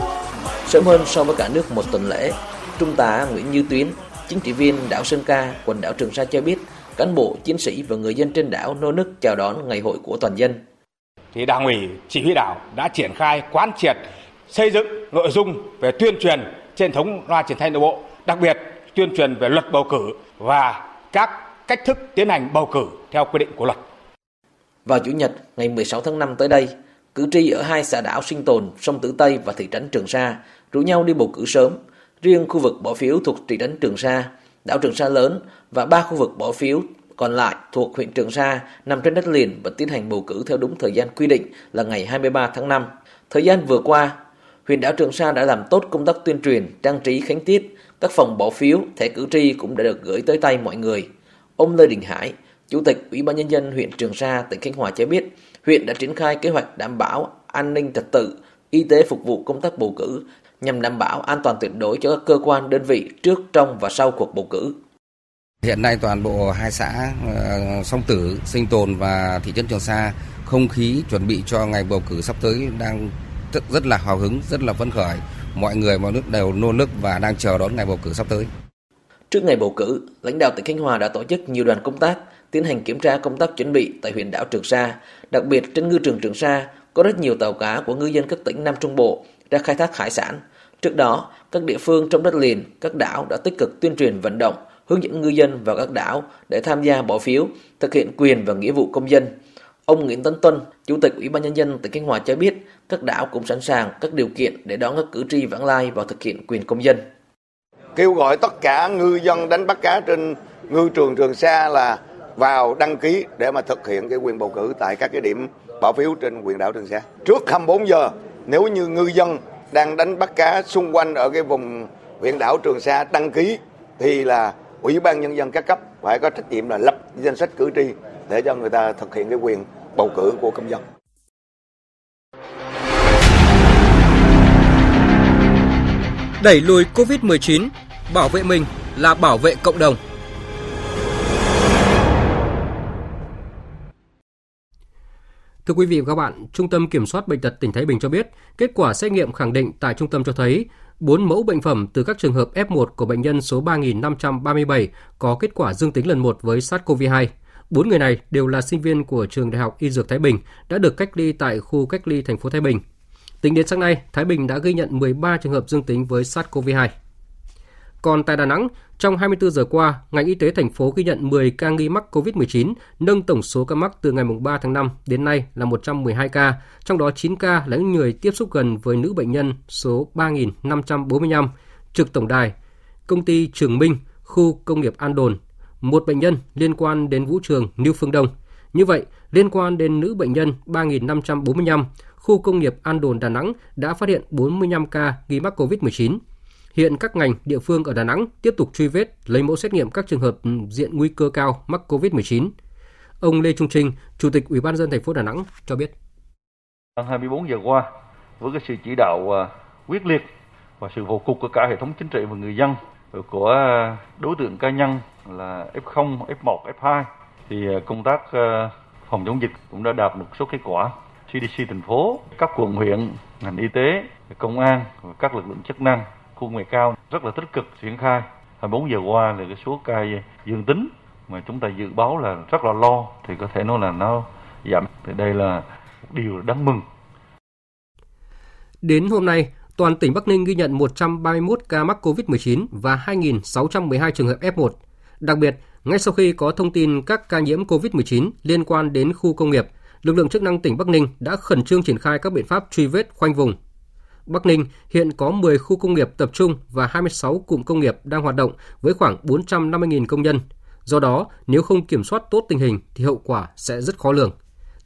Sớm hơn so với cả nước một tuần lễ, Trung tá Nguyễn Như Tuyến, chính trị viên đảo Sơn Ca, quần đảo Trường Sa cho biết, cán bộ, chiến sĩ và người dân trên đảo nô nức chào đón ngày hội của toàn dân. Thì Đảng ủy chỉ huy đảo đã triển khai quán triệt xây dựng nội dung về tuyên truyền trên thống loa truyền thanh nội bộ, đặc biệt tuyên truyền về luật bầu cử và các cách thức tiến hành bầu cử theo quy định của luật. Vào Chủ nhật ngày 16 tháng 5 tới đây, cử tri ở hai xã đảo Sinh Tồn, sông Tử Tây và thị trấn Trường Sa rủ nhau đi bầu cử sớm. Riêng khu vực bỏ phiếu thuộc thị trấn Trường Sa, đảo Trường Sa lớn và ba khu vực bỏ phiếu còn lại thuộc huyện Trường Sa nằm trên đất liền và tiến hành bầu cử theo đúng thời gian quy định là ngày 23 tháng 5. Thời gian vừa qua, huyện đảo Trường Sa đã làm tốt công tác tuyên truyền, trang trí khánh tiết, các phòng bỏ phiếu, thẻ cử tri cũng đã được gửi tới tay mọi người. Ông Lê Đình Hải, Chủ tịch Ủy ban Nhân dân huyện Trường Sa, tỉnh Khánh Hòa cho biết, huyện đã triển khai kế hoạch đảm bảo an ninh trật tự, y tế phục vụ công tác bầu cử nhằm đảm bảo an toàn tuyệt đối cho các cơ quan đơn vị trước, trong và sau cuộc bầu cử. Hiện nay toàn bộ hai xã uh, Song Tử, Sinh Tồn và thị trấn Trường Sa không khí chuẩn bị cho ngày bầu cử sắp tới đang rất, rất là hào hứng, rất là phấn khởi. Mọi người mọi nước đều nô nức và đang chờ đón ngày bầu cử sắp tới. Trước ngày bầu cử, lãnh đạo tỉnh Khánh Hòa đã tổ chức nhiều đoàn công tác tiến hành kiểm tra công tác chuẩn bị tại huyện đảo Trường Sa. Đặc biệt trên ngư trường Trường Sa có rất nhiều tàu cá của ngư dân các tỉnh Nam Trung Bộ ra khai thác hải sản. Trước đó, các địa phương trong đất liền, các đảo đã tích cực tuyên truyền vận động, hướng dẫn ngư dân vào các đảo để tham gia bỏ phiếu, thực hiện quyền và nghĩa vụ công dân. Ông Nguyễn Tấn Tuân, Chủ tịch Ủy ban Nhân dân tỉnh Khánh Hòa cho biết, các đảo cũng sẵn sàng các điều kiện để đón các cử tri vãng lai vào thực hiện quyền công dân. Kêu gọi tất cả ngư dân đánh bắt cá trên ngư trường Trường Sa là vào đăng ký để mà thực hiện cái quyền bầu cử tại các cái điểm bỏ phiếu trên quyền đảo Trường Sa. Trước 24 giờ, nếu như ngư dân đang đánh bắt cá xung quanh ở cái vùng huyện đảo Trường Sa đăng ký thì là Ủy ban Nhân dân các cấp phải có trách nhiệm là lập danh sách cử tri để cho người ta thực hiện cái quyền bầu cử của công dân. Đẩy lùi Covid-19, bảo vệ mình là bảo vệ cộng đồng. Thưa quý vị và các bạn, Trung tâm Kiểm soát Bệnh tật tỉnh Thái Bình cho biết, kết quả xét nghiệm khẳng định tại trung tâm cho thấy 4 mẫu bệnh phẩm từ các trường hợp F1 của bệnh nhân số 3537 có kết quả dương tính lần 1 với SARS-CoV-2. 4 người này đều là sinh viên của trường Đại học Y Dược Thái Bình đã được cách ly tại khu cách ly thành phố Thái Bình. Tính đến sáng nay, Thái Bình đã ghi nhận 13 trường hợp dương tính với SARS-CoV-2. Còn tại Đà Nẵng, trong 24 giờ qua, ngành y tế thành phố ghi nhận 10 ca nghi mắc COVID-19, nâng tổng số ca mắc từ ngày 3 tháng 5 đến nay là 112 ca, trong đó 9 ca là những người tiếp xúc gần với nữ bệnh nhân số 3545, trực tổng đài, công ty Trường Minh, khu công nghiệp An Đồn, một bệnh nhân liên quan đến vũ trường New Phương Đông. Như vậy, liên quan đến nữ bệnh nhân 3545, khu công nghiệp An Đồn Đà Nẵng đã phát hiện 45 ca nghi mắc COVID-19. Hiện các ngành địa phương ở Đà Nẵng tiếp tục truy vết, lấy mẫu xét nghiệm các trường hợp diện nguy cơ cao mắc COVID-19. Ông Lê Trung Trinh, Chủ tịch Ủy ban dân thành phố Đà Nẵng cho biết. 24 giờ qua, với cái sự chỉ đạo à, quyết liệt và sự vào cuộc của cả hệ thống chính trị và người dân của đối tượng cá nhân là F0, F1, F2 thì à, công tác à, phòng chống dịch cũng đã đạt một số kết quả. CDC thành phố, các quận huyện, ngành y tế, công an và các lực lượng chức năng khu nghệ cao rất là tích cực triển khai 24 giờ qua là cái số ca dương tính mà chúng ta dự báo là rất là lo thì có thể nói là nó giảm thì đây là điều đáng mừng. Đến hôm nay, toàn tỉnh Bắc Ninh ghi nhận 131 ca mắc COVID-19 và 2.612 trường hợp F1. Đặc biệt, ngay sau khi có thông tin các ca nhiễm COVID-19 liên quan đến khu công nghiệp, lực lượng chức năng tỉnh Bắc Ninh đã khẩn trương triển khai các biện pháp truy vết khoanh vùng, Bắc Ninh hiện có 10 khu công nghiệp tập trung và 26 cụm công nghiệp đang hoạt động với khoảng 450.000 công nhân. Do đó, nếu không kiểm soát tốt tình hình thì hậu quả sẽ rất khó lường.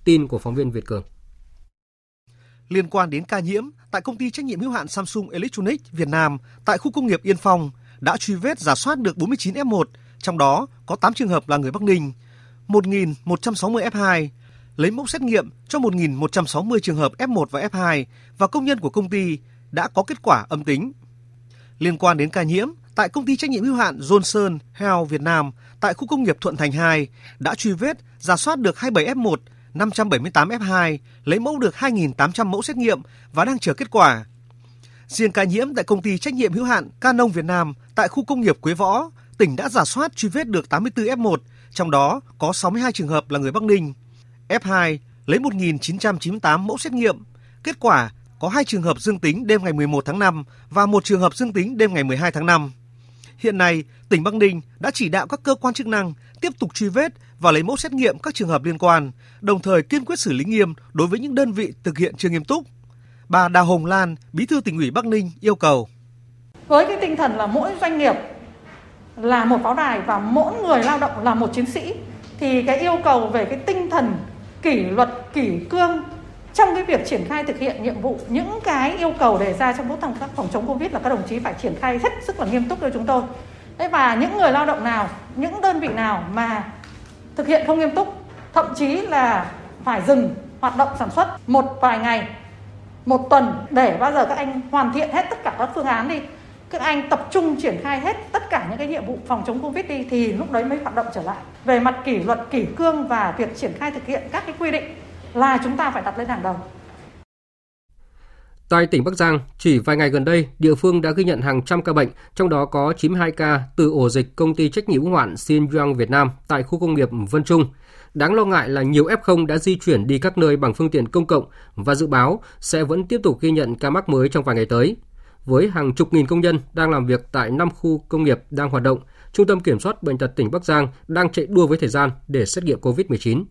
Tin của phóng viên Việt Cường. Liên quan đến ca nhiễm, tại công ty trách nhiệm hữu hạn Samsung Electronics Việt Nam tại khu công nghiệp Yên Phong đã truy vết giả soát được 49 F1, trong đó có 8 trường hợp là người Bắc Ninh, 1.160 F2, lấy mẫu xét nghiệm cho 1.160 trường hợp F1 và F2 và công nhân của công ty đã có kết quả âm tính. Liên quan đến ca nhiễm, tại công ty trách nhiệm hữu hạn Johnson Health Việt Nam tại khu công nghiệp Thuận Thành 2 đã truy vết, giả soát được 27 F1, 578 F2, lấy mẫu được 2.800 mẫu xét nghiệm và đang chờ kết quả. Riêng ca nhiễm tại công ty trách nhiệm hữu hạn Canon Việt Nam tại khu công nghiệp Quế Võ, tỉnh đã giả soát truy vết được 84 F1, trong đó có 62 trường hợp là người Bắc Ninh. F2 lấy 1.998 mẫu xét nghiệm. Kết quả có hai trường hợp dương tính đêm ngày 11 tháng 5 và một trường hợp dương tính đêm ngày 12 tháng 5. Hiện nay, tỉnh Bắc Ninh đã chỉ đạo các cơ quan chức năng tiếp tục truy vết và lấy mẫu xét nghiệm các trường hợp liên quan, đồng thời kiên quyết xử lý nghiêm đối với những đơn vị thực hiện chưa nghiêm túc. Bà Đào Hồng Lan, Bí thư tỉnh ủy Bắc Ninh yêu cầu. Với cái tinh thần là mỗi doanh nghiệp là một pháo đài và mỗi người lao động là một chiến sĩ thì cái yêu cầu về cái tinh thần kỷ luật, kỷ cương trong cái việc triển khai thực hiện nhiệm vụ. Những cái yêu cầu đề ra trong công tác phòng chống covid là các đồng chí phải triển khai hết sức là nghiêm túc cho chúng tôi. Thế và những người lao động nào, những đơn vị nào mà thực hiện không nghiêm túc, thậm chí là phải dừng hoạt động sản xuất một vài ngày, một tuần để bao giờ các anh hoàn thiện hết tất cả các phương án đi các anh tập trung triển khai hết tất cả những cái nhiệm vụ phòng chống covid đi thì lúc đấy mới hoạt động trở lại về mặt kỷ luật kỷ cương và việc triển khai thực hiện các cái quy định là chúng ta phải đặt lên hàng đầu Tại tỉnh Bắc Giang, chỉ vài ngày gần đây, địa phương đã ghi nhận hàng trăm ca bệnh, trong đó có 92 ca từ ổ dịch công ty trách nhiệm hữu hạn Xinjiang Việt Nam tại khu công nghiệp Vân Trung. Đáng lo ngại là nhiều F0 đã di chuyển đi các nơi bằng phương tiện công cộng và dự báo sẽ vẫn tiếp tục ghi nhận ca mắc mới trong vài ngày tới. Với hàng chục nghìn công nhân đang làm việc tại 5 khu công nghiệp đang hoạt động, Trung tâm Kiểm soát Bệnh tật tỉnh Bắc Giang đang chạy đua với thời gian để xét nghiệm COVID-19.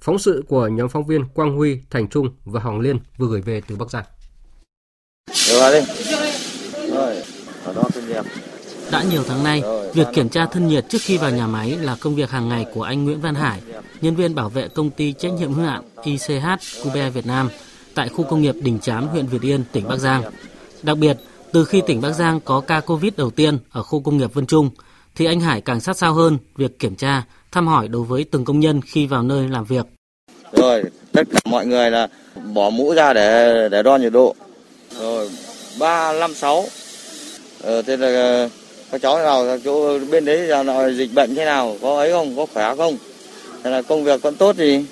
Phóng sự của nhóm phóng viên Quang Huy, Thành Trung và Hồng Liên vừa gửi về từ Bắc Giang. Đã nhiều tháng nay, việc kiểm tra thân nhiệt trước khi vào nhà máy là công việc hàng ngày của anh Nguyễn Văn Hải, nhân viên bảo vệ công ty trách nhiệm hữu hạn ICH Cube Việt Nam tại khu công nghiệp Đình Chám, huyện Việt Yên, tỉnh Bắc Giang. Đặc biệt, từ khi tỉnh Bắc Giang có ca Covid đầu tiên ở khu công nghiệp Vân Trung, thì anh Hải càng sát sao hơn việc kiểm tra, thăm hỏi đối với từng công nhân khi vào nơi làm việc. Rồi, tất cả mọi người là bỏ mũ ra để để đo nhiệt độ. Rồi, 356. Ờ, thế là ờ, các cháu nào chỗ bên đấy là dịch bệnh thế nào, có ấy không, có khỏe không? Thế là công việc vẫn tốt gì?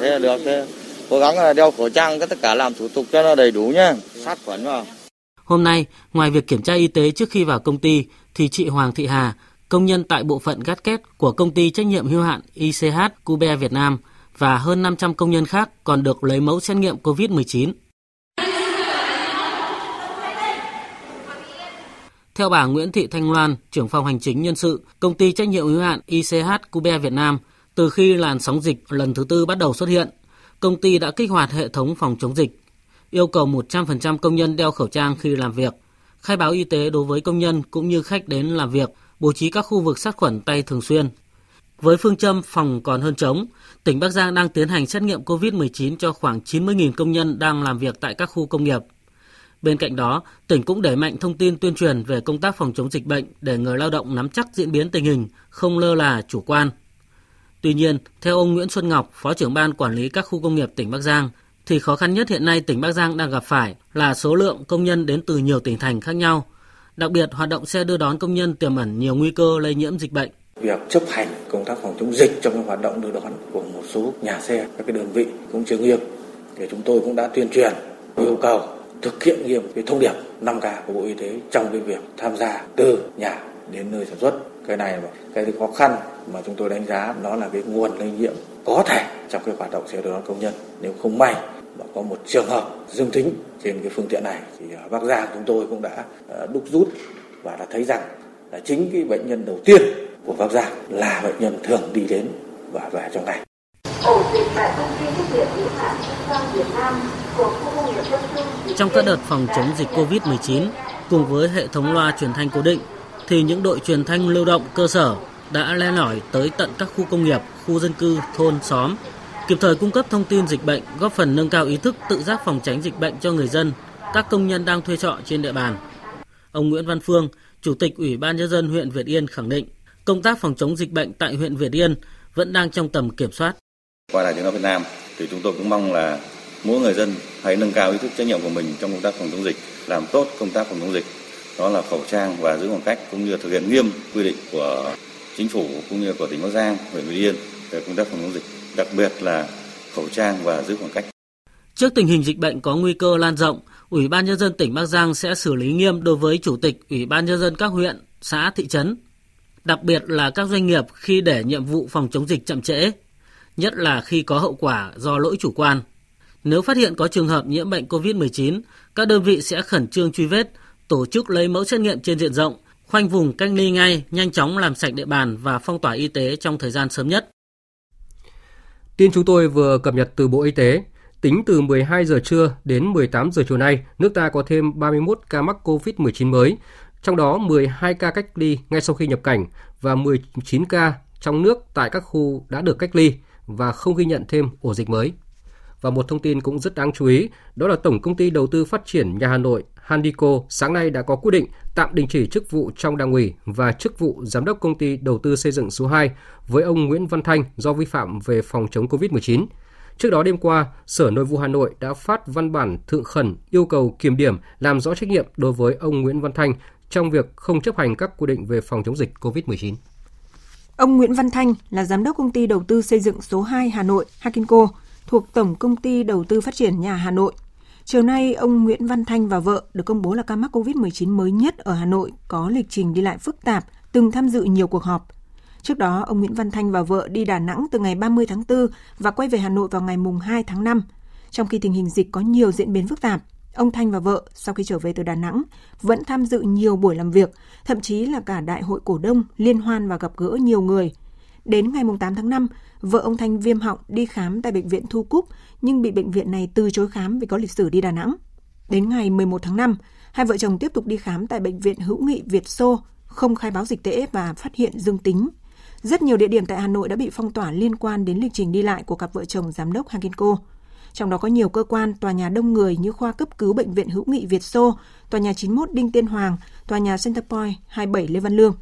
Thế là được, thế cố gắng là đeo khẩu trang, tất cả làm thủ tục cho nó đầy đủ nhá, sát khuẩn vào. Hôm nay, ngoài việc kiểm tra y tế trước khi vào công ty, thì chị Hoàng Thị Hà, công nhân tại bộ phận gắt kết của công ty trách nhiệm hữu hạn ICH Cube Việt Nam và hơn 500 công nhân khác còn được lấy mẫu xét nghiệm COVID-19. Theo bà Nguyễn Thị Thanh Loan, trưởng phòng hành chính nhân sự, công ty trách nhiệm hữu hạn ICH Cube Việt Nam, từ khi làn sóng dịch lần thứ tư bắt đầu xuất hiện, công ty đã kích hoạt hệ thống phòng chống dịch, yêu cầu 100% công nhân đeo khẩu trang khi làm việc, khai báo y tế đối với công nhân cũng như khách đến làm việc, bố trí các khu vực sát khuẩn tay thường xuyên. Với phương châm phòng còn hơn chống, tỉnh Bắc Giang đang tiến hành xét nghiệm COVID-19 cho khoảng 90.000 công nhân đang làm việc tại các khu công nghiệp. Bên cạnh đó, tỉnh cũng đẩy mạnh thông tin tuyên truyền về công tác phòng chống dịch bệnh để người lao động nắm chắc diễn biến tình hình, không lơ là chủ quan. Tuy nhiên, theo ông Nguyễn Xuân Ngọc, Phó trưởng ban quản lý các khu công nghiệp tỉnh Bắc Giang, thì khó khăn nhất hiện nay tỉnh Bắc Giang đang gặp phải là số lượng công nhân đến từ nhiều tỉnh thành khác nhau. Đặc biệt, hoạt động xe đưa đón công nhân tiềm ẩn nhiều nguy cơ lây nhiễm dịch bệnh. Việc chấp hành công tác phòng chống dịch trong hoạt động đưa đón của một số nhà xe, các cái đơn vị cũng chưa nghiêm. Thì chúng tôi cũng đã tuyên truyền yêu cầu thực hiện nghiêm cái thông điệp 5K của Bộ Y tế trong cái việc tham gia từ nhà đến nơi sản xuất. Cái này là cái khó khăn mà chúng tôi đánh giá nó là cái nguồn lây nhiễm có thể trong cái hoạt động xe đưa đón công nhân nếu không may mà có một trường hợp dương tính trên cái phương tiện này thì ở Bắc Giang chúng tôi cũng đã đúc rút và đã thấy rằng là chính cái bệnh nhân đầu tiên của Bắc Giang là bệnh nhân thường đi đến và về trong ngày. Ổ dịch tại công ty trách nhiệm hữu hạn Việt Nam của khu công nghiệp Vân Trung. Trong các đợt phòng chống dịch COVID-19 cùng với hệ thống loa truyền thanh cố định thì những đội truyền thanh lưu động cơ sở đã len lỏi tới tận các khu công nghiệp, khu dân cư, thôn, xóm, kịp thời cung cấp thông tin dịch bệnh, góp phần nâng cao ý thức tự giác phòng tránh dịch bệnh cho người dân, các công nhân đang thuê trọ trên địa bàn. Ông Nguyễn Văn Phương, Chủ tịch Ủy ban nhân dân huyện Việt Yên khẳng định, công tác phòng chống dịch bệnh tại huyện Việt Yên vẫn đang trong tầm kiểm soát. Qua Đài tiếng nói Việt Nam thì chúng tôi cũng mong là mỗi người dân hãy nâng cao ý thức trách nhiệm của mình trong công tác phòng chống dịch, làm tốt công tác phòng chống dịch đó là khẩu trang và giữ khoảng cách cũng như thực hiện nghiêm quy định của chính phủ cũng như của tỉnh Bắc Giang, huyện Việt Yên về công tác phòng chống dịch, đặc biệt là khẩu trang và giữ khoảng cách. Trước tình hình dịch bệnh có nguy cơ lan rộng, Ủy ban nhân dân tỉnh Bắc Giang sẽ xử lý nghiêm đối với chủ tịch Ủy ban nhân dân các huyện, xã, thị trấn, đặc biệt là các doanh nghiệp khi để nhiệm vụ phòng chống dịch chậm trễ, nhất là khi có hậu quả do lỗi chủ quan. Nếu phát hiện có trường hợp nhiễm bệnh COVID-19, các đơn vị sẽ khẩn trương truy vết, tổ chức lấy mẫu xét nghiệm trên diện rộng, khoanh vùng cách ly ngay, nhanh chóng làm sạch địa bàn và phong tỏa y tế trong thời gian sớm nhất. Tin chúng tôi vừa cập nhật từ Bộ Y tế, tính từ 12 giờ trưa đến 18 giờ chiều nay, nước ta có thêm 31 ca mắc COVID-19 mới, trong đó 12 ca cách ly ngay sau khi nhập cảnh và 19 ca trong nước tại các khu đã được cách ly và không ghi nhận thêm ổ dịch mới. Và một thông tin cũng rất đáng chú ý, đó là Tổng Công ty Đầu tư Phát triển Nhà Hà Nội Handico sáng nay đã có quyết định tạm đình chỉ chức vụ trong đảng ủy và chức vụ giám đốc công ty đầu tư xây dựng số 2 với ông Nguyễn Văn Thanh do vi phạm về phòng chống COVID-19. Trước đó đêm qua, Sở Nội vụ Hà Nội đã phát văn bản thượng khẩn yêu cầu kiểm điểm làm rõ trách nhiệm đối với ông Nguyễn Văn Thanh trong việc không chấp hành các quy định về phòng chống dịch COVID-19. Ông Nguyễn Văn Thanh là giám đốc công ty đầu tư xây dựng số 2 Hà Nội Hakinco thuộc Tổng công ty đầu tư phát triển nhà Hà Nội. Chiều nay, ông Nguyễn Văn Thanh và vợ được công bố là ca mắc COVID-19 mới nhất ở Hà Nội có lịch trình đi lại phức tạp, từng tham dự nhiều cuộc họp. Trước đó, ông Nguyễn Văn Thanh và vợ đi Đà Nẵng từ ngày 30 tháng 4 và quay về Hà Nội vào ngày mùng 2 tháng 5. Trong khi tình hình dịch có nhiều diễn biến phức tạp, ông Thanh và vợ sau khi trở về từ Đà Nẵng vẫn tham dự nhiều buổi làm việc, thậm chí là cả đại hội cổ đông, liên hoan và gặp gỡ nhiều người. Đến ngày 8 tháng 5, vợ ông Thanh viêm họng đi khám tại bệnh viện Thu Cúc nhưng bị bệnh viện này từ chối khám vì có lịch sử đi Đà Nẵng. Đến ngày 11 tháng 5, hai vợ chồng tiếp tục đi khám tại bệnh viện hữu nghị Việt Xô, không khai báo dịch tễ và phát hiện dương tính. Rất nhiều địa điểm tại Hà Nội đã bị phong tỏa liên quan đến lịch trình đi lại của cặp vợ chồng giám đốc Hagenco. Trong đó có nhiều cơ quan, tòa nhà đông người như khoa cấp cứu bệnh viện hữu nghị Việt Xô, tòa nhà 91 Đinh Tiên Hoàng, tòa nhà Centerpoint 27 Lê Văn Lương.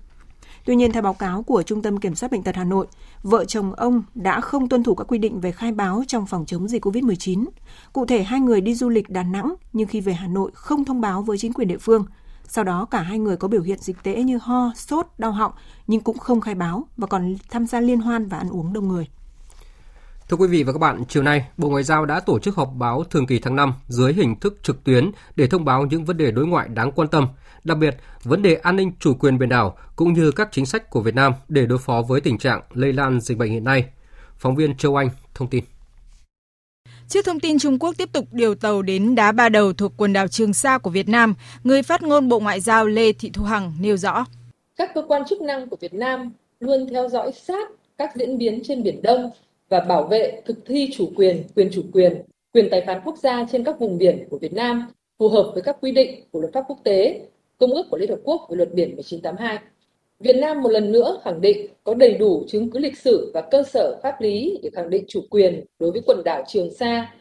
Tuy nhiên, theo báo cáo của Trung tâm Kiểm soát Bệnh tật Hà Nội, vợ chồng ông đã không tuân thủ các quy định về khai báo trong phòng chống dịch COVID-19. Cụ thể, hai người đi du lịch Đà Nẵng nhưng khi về Hà Nội không thông báo với chính quyền địa phương. Sau đó cả hai người có biểu hiện dịch tễ như ho, sốt, đau họng nhưng cũng không khai báo và còn tham gia liên hoan và ăn uống đông người. Thưa quý vị và các bạn, chiều nay, Bộ Ngoại giao đã tổ chức họp báo thường kỳ tháng 5 dưới hình thức trực tuyến để thông báo những vấn đề đối ngoại đáng quan tâm, đặc biệt vấn đề an ninh chủ quyền biển đảo cũng như các chính sách của Việt Nam để đối phó với tình trạng lây lan dịch bệnh hiện nay. Phóng viên Châu Anh thông tin. Trước thông tin Trung Quốc tiếp tục điều tàu đến đá ba đầu thuộc quần đảo Trường Sa của Việt Nam, người phát ngôn Bộ Ngoại giao Lê Thị Thu Hằng nêu rõ. Các cơ quan chức năng của Việt Nam luôn theo dõi sát các diễn biến trên Biển Đông và bảo vệ thực thi chủ quyền, quyền chủ quyền, quyền tài phán quốc gia trên các vùng biển của Việt Nam phù hợp với các quy định của luật pháp quốc tế, Công ước của Liên Hợp Quốc về luật biển 1982. Việt Nam một lần nữa khẳng định có đầy đủ chứng cứ lịch sử và cơ sở pháp lý để khẳng định chủ quyền đối với quần đảo Trường Sa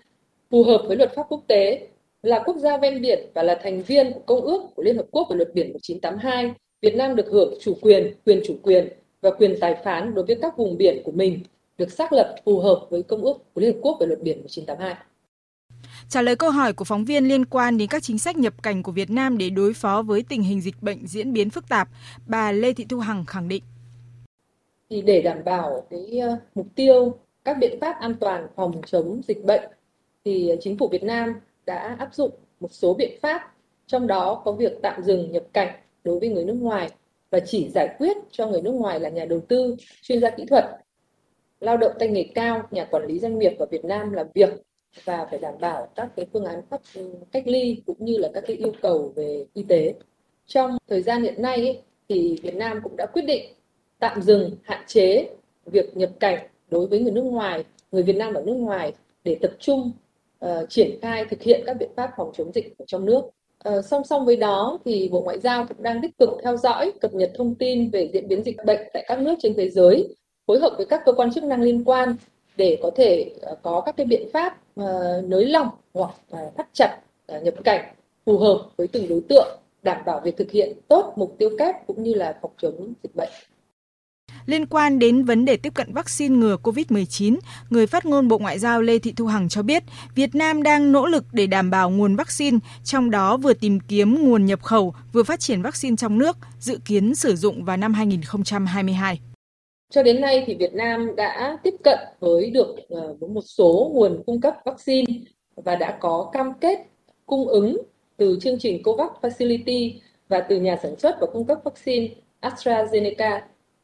phù hợp với luật pháp quốc tế, là quốc gia ven biển và là thành viên của Công ước của Liên Hợp Quốc về luật biển 1982. Việt Nam được hưởng chủ quyền, quyền chủ quyền và quyền tài phán đối với các vùng biển của mình được xác lập phù hợp với Công ước của Liên Hợp Quốc về luật biển 1982. Trả lời câu hỏi của phóng viên liên quan đến các chính sách nhập cảnh của Việt Nam để đối phó với tình hình dịch bệnh diễn biến phức tạp, bà Lê Thị Thu Hằng khẳng định. Thì để đảm bảo cái ờ, mục tiêu các biện pháp an toàn phòng chống dịch bệnh thì chính phủ Việt Nam đã áp dụng một số biện pháp trong đó có việc tạm dừng nhập cảnh đối với người nước ngoài và chỉ giải quyết cho người nước ngoài là nhà đầu tư, chuyên gia kỹ thuật lao động tay nghề cao, nhà quản lý doanh nghiệp vào Việt Nam làm việc và phải đảm bảo các cái phương án cách ừ, cách ly cũng như là các cái yêu cầu về y tế. Trong thời gian hiện nay ấy, thì Việt Nam cũng đã quyết định tạm dừng hạn chế việc nhập cảnh đối với người nước ngoài, người Việt Nam ở nước ngoài để tập trung uh, triển khai thực hiện các biện pháp phòng chống dịch ở trong nước. Uh, song song với đó thì Bộ Ngoại giao cũng đang tích cực theo dõi, cập nhật thông tin về diễn biến dịch bệnh tại các nước trên thế giới phối hợp với các cơ quan chức năng liên quan để có thể ờ, có các cái biện pháp ờ, nới lỏng hoặc thắt chặt ờ, nhập cảnh phù hợp với từng đối tượng đảm bảo việc thực hiện tốt mục tiêu kép cũng như là phòng chống dịch bệnh. Liên quan đến vấn đề tiếp cận vaccine ngừa COVID-19, người phát ngôn Bộ Ngoại giao Lê Thị Thu Hằng cho biết Việt Nam đang nỗ lực để đảm bảo nguồn vaccine, trong đó vừa tìm kiếm nguồn nhập khẩu, vừa phát triển vaccine trong nước, dự kiến sử dụng vào năm 2022. Cho đến nay thì Việt Nam đã tiếp cận với được ờ, với một số nguồn cung cấp vaccine và đã có cam kết cung ứng từ chương trình COVAX Facility và từ nhà sản xuất và cung cấp vaccine AstraZeneca.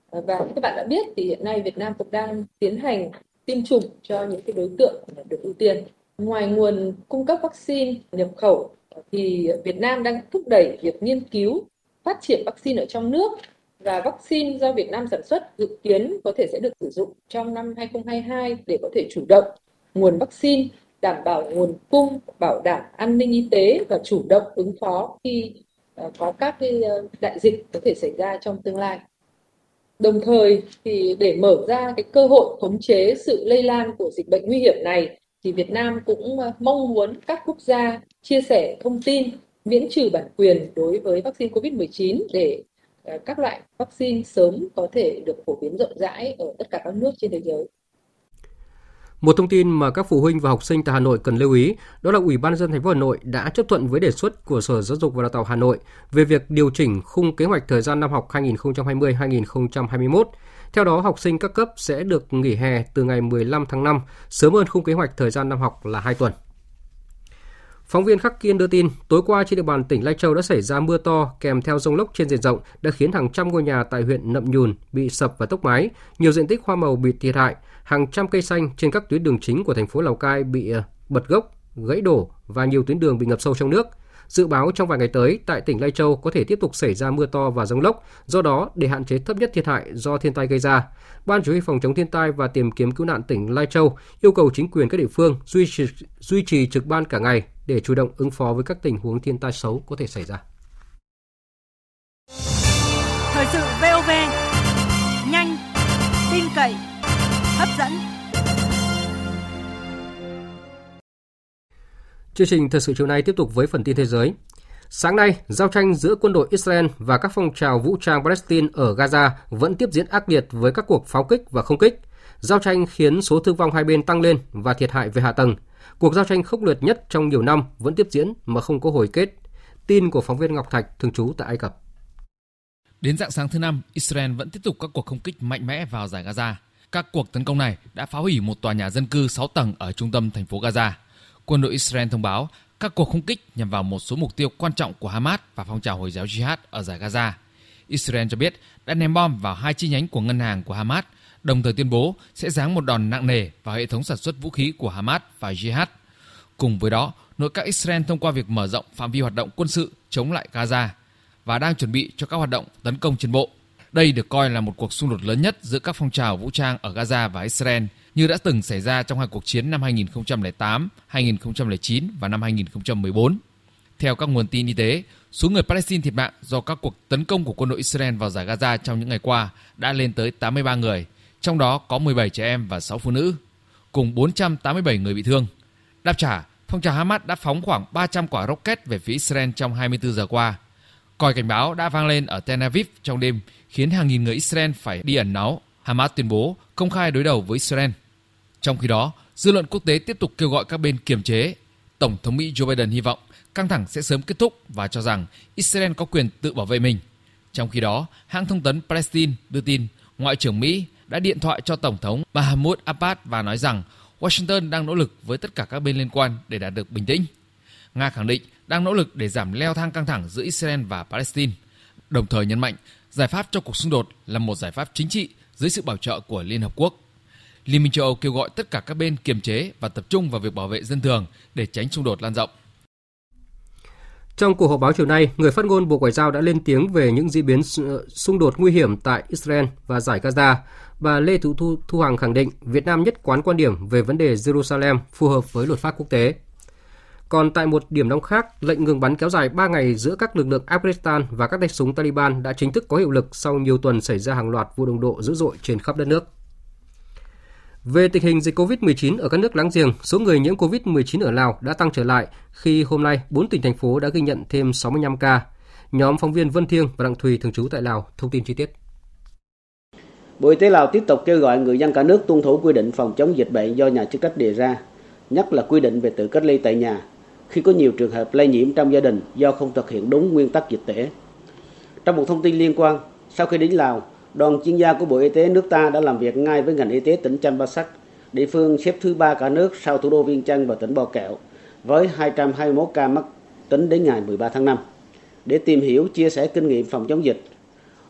Ờ, và các bạn đã biết thì hiện nay Việt Nam cũng đang tiến hành tiêm chủng cho những cái đối tượng được ưu tiên. Ngoài nguồn cung cấp vaccine nhập khẩu thì Việt Nam đang thúc đẩy việc nghiên cứu phát triển vaccine ở trong nước và vaccine do Việt Nam sản xuất dự kiến có thể sẽ được sử dụng trong năm 2022 để có thể chủ động nguồn vaccine, đảm bảo nguồn cung, bảo đảm an ninh y tế và chủ động ứng phó khi ờ, có các cái ờ, đại dịch có thể xảy ra trong tương lai. Đồng thời thì để mở ra cái cơ hội khống chế sự lây lan của dịch bệnh nguy hiểm này thì Việt Nam cũng ờ, mong muốn các quốc gia chia sẻ thông tin miễn trừ bản quyền đối với vaccine COVID-19 để Ờ, các loại vaccine sớm có thể được phổ biến rộng rãi ở tất cả các nước trên thế giới. Một thông tin mà các phụ huynh và học sinh tại Hà Nội cần lưu ý, đó là Ủy ban dân thành phố Hà Nội đã chấp thuận với đề xuất của Sở Giáo dục và Đào tạo Hà Nội về việc điều chỉnh khung kế hoạch thời gian năm học 2020-2021. Theo đó, học sinh các cấp sẽ được nghỉ hè từ ngày 15 tháng 5, sớm hơn khung kế hoạch thời gian năm học là 2 tuần. Phóng viên Khắc Kiên đưa tin, tối qua trên địa bàn tỉnh Lai Châu đã xảy ra mưa to kèm theo rông lốc trên diện rộng đã khiến hàng trăm ngôi nhà tại huyện Nậm Nhùn bị sập và tốc mái, nhiều diện tích hoa màu bị thiệt hại, hàng trăm cây xanh trên các tuyến đường chính của thành phố Lào Cai bị ờ, bật gốc, gãy đổ và nhiều tuyến đường bị ngập sâu trong nước. Dự báo trong vài ngày tới, tại tỉnh Lai Châu có thể tiếp tục xảy ra mưa to và rông lốc, do đó để hạn chế thấp nhất thiệt hại do thiên tai gây ra, Ban Chỉ huy phòng chống thiên tai và tìm kiếm cứu nạn tỉnh Lai Châu yêu cầu chính quyền các địa phương duy trì, duy trì trực ban cả ngày để chủ động ứng phó với các tình huống thiên tai xấu có thể xảy ra. Thời sự VOV, nhanh, tin cậy, hấp dẫn. Chương trình thời sự chiều nay tiếp tục với phần tin thế giới. Sáng nay, giao tranh giữa quân đội Israel và các phong trào vũ trang Palestine ở Gaza vẫn tiếp diễn ác liệt với các cuộc pháo kích và không kích. Giao tranh khiến số thương vong hai bên tăng lên và thiệt hại về hạ tầng. Cuộc giao tranh khốc liệt nhất trong nhiều năm vẫn tiếp diễn mà không có hồi kết. Tin của phóng viên Ngọc Thạch thường trú tại Ai Cập. Đến dạng sáng thứ năm, Israel vẫn tiếp tục các cuộc không kích mạnh mẽ vào giải Gaza. Các cuộc tấn công này đã phá hủy một tòa nhà dân cư 6 tầng ở trung tâm thành phố Gaza. Quân đội Israel thông báo các cuộc không kích nhằm vào một số mục tiêu quan trọng của Hamas và phong trào Hồi giáo Jihad ở giải Gaza. Israel cho biết đã ném bom vào hai chi nhánh của ngân hàng của Hamas, đồng thời tuyên bố sẽ giáng một đòn nặng nề vào hệ thống sản xuất vũ khí của Hamas và Jihad. Cùng với đó, nội các Israel thông qua việc mở rộng phạm vi hoạt động quân sự chống lại Gaza và đang chuẩn bị cho các hoạt động tấn công trên bộ. Đây được coi là một cuộc xung đột lớn nhất giữa các phong trào vũ trang ở Gaza và Israel như đã từng xảy ra trong hai cuộc chiến năm 2008, 2009 và năm 2014. Theo các nguồn tin y tế, số người Palestine thiệt mạng do các cuộc tấn công của quân đội Israel vào giải Gaza trong những ngày qua đã lên tới 83 người, trong đó có 17 trẻ em và 6 phụ nữ, cùng 487 người bị thương. Đáp trả, phong trào Hamas đã phóng khoảng 300 quả rocket về phía Israel trong 24 giờ qua. Còi cảnh báo đã vang lên ở Tel Aviv trong đêm, khiến hàng nghìn người Israel phải đi ẩn náu. Hamas tuyên bố công khai đối đầu với Israel. Trong khi đó, dư luận quốc tế tiếp tục kêu gọi các bên kiềm chế. Tổng thống Mỹ Joe Biden hy vọng căng thẳng sẽ sớm kết thúc và cho rằng Israel có quyền tự bảo vệ mình. Trong khi đó, hãng thông tấn Palestine đưa tin Ngoại trưởng Mỹ đã điện thoại cho Tổng thống Mahmoud Abbas và nói rằng Washington đang nỗ lực với tất cả các bên liên quan để đạt được bình tĩnh. Nga khẳng định đang nỗ lực để giảm leo thang căng thẳng giữa Israel và Palestine, đồng thời nhấn mạnh giải pháp cho cuộc xung đột là một giải pháp chính trị dưới sự bảo trợ của Liên Hợp Quốc. Liên minh châu Âu kêu gọi tất cả các bên kiềm chế và tập trung vào việc bảo vệ dân thường để tránh xung đột lan rộng. Trong cuộc họp báo chiều nay, người phát ngôn Bộ Ngoại giao đã lên tiếng về những diễn biến xung đột nguy hiểm tại Israel và giải Gaza. Bà Lê Thu, Thu, Thu Hằng khẳng định Việt Nam nhất quán quan điểm về vấn đề Jerusalem phù hợp với luật pháp quốc tế. Còn tại một điểm nóng khác, lệnh ngừng bắn kéo dài 3 ngày giữa các lực lượng Afghanistan và các tay súng Taliban đã chính thức có hiệu lực sau nhiều tuần xảy ra hàng loạt vụ đồng độ dữ dội trên khắp đất nước. Về tình hình dịch COVID-19 ở các nước láng giềng, số người nhiễm COVID-19 ở Lào đã tăng trở lại khi hôm nay 4 tỉnh thành phố đã ghi nhận thêm 65 ca. Nhóm phóng viên Vân Thiêng và Đặng Thùy thường trú tại Lào thông tin chi tiết. Bộ Y tế Lào tiếp tục kêu gọi người dân cả nước tuân thủ quy định phòng chống dịch bệnh do nhà chức trách đề ra, nhất là quy định về tự cách ly tại nhà khi có nhiều trường hợp lây nhiễm trong gia đình do không thực hiện đúng nguyên tắc dịch tễ. Trong một thông tin liên quan, sau khi đến Lào, đoàn chuyên gia của Bộ Y tế nước ta đã làm việc ngay với ngành y tế tỉnh Champasak, địa phương xếp thứ ba cả nước sau thủ đô Viên Chăn và tỉnh Bò Kẹo, với 221 ca mắc tính đến ngày 13 tháng 5. Để tìm hiểu, chia sẻ kinh nghiệm phòng chống dịch,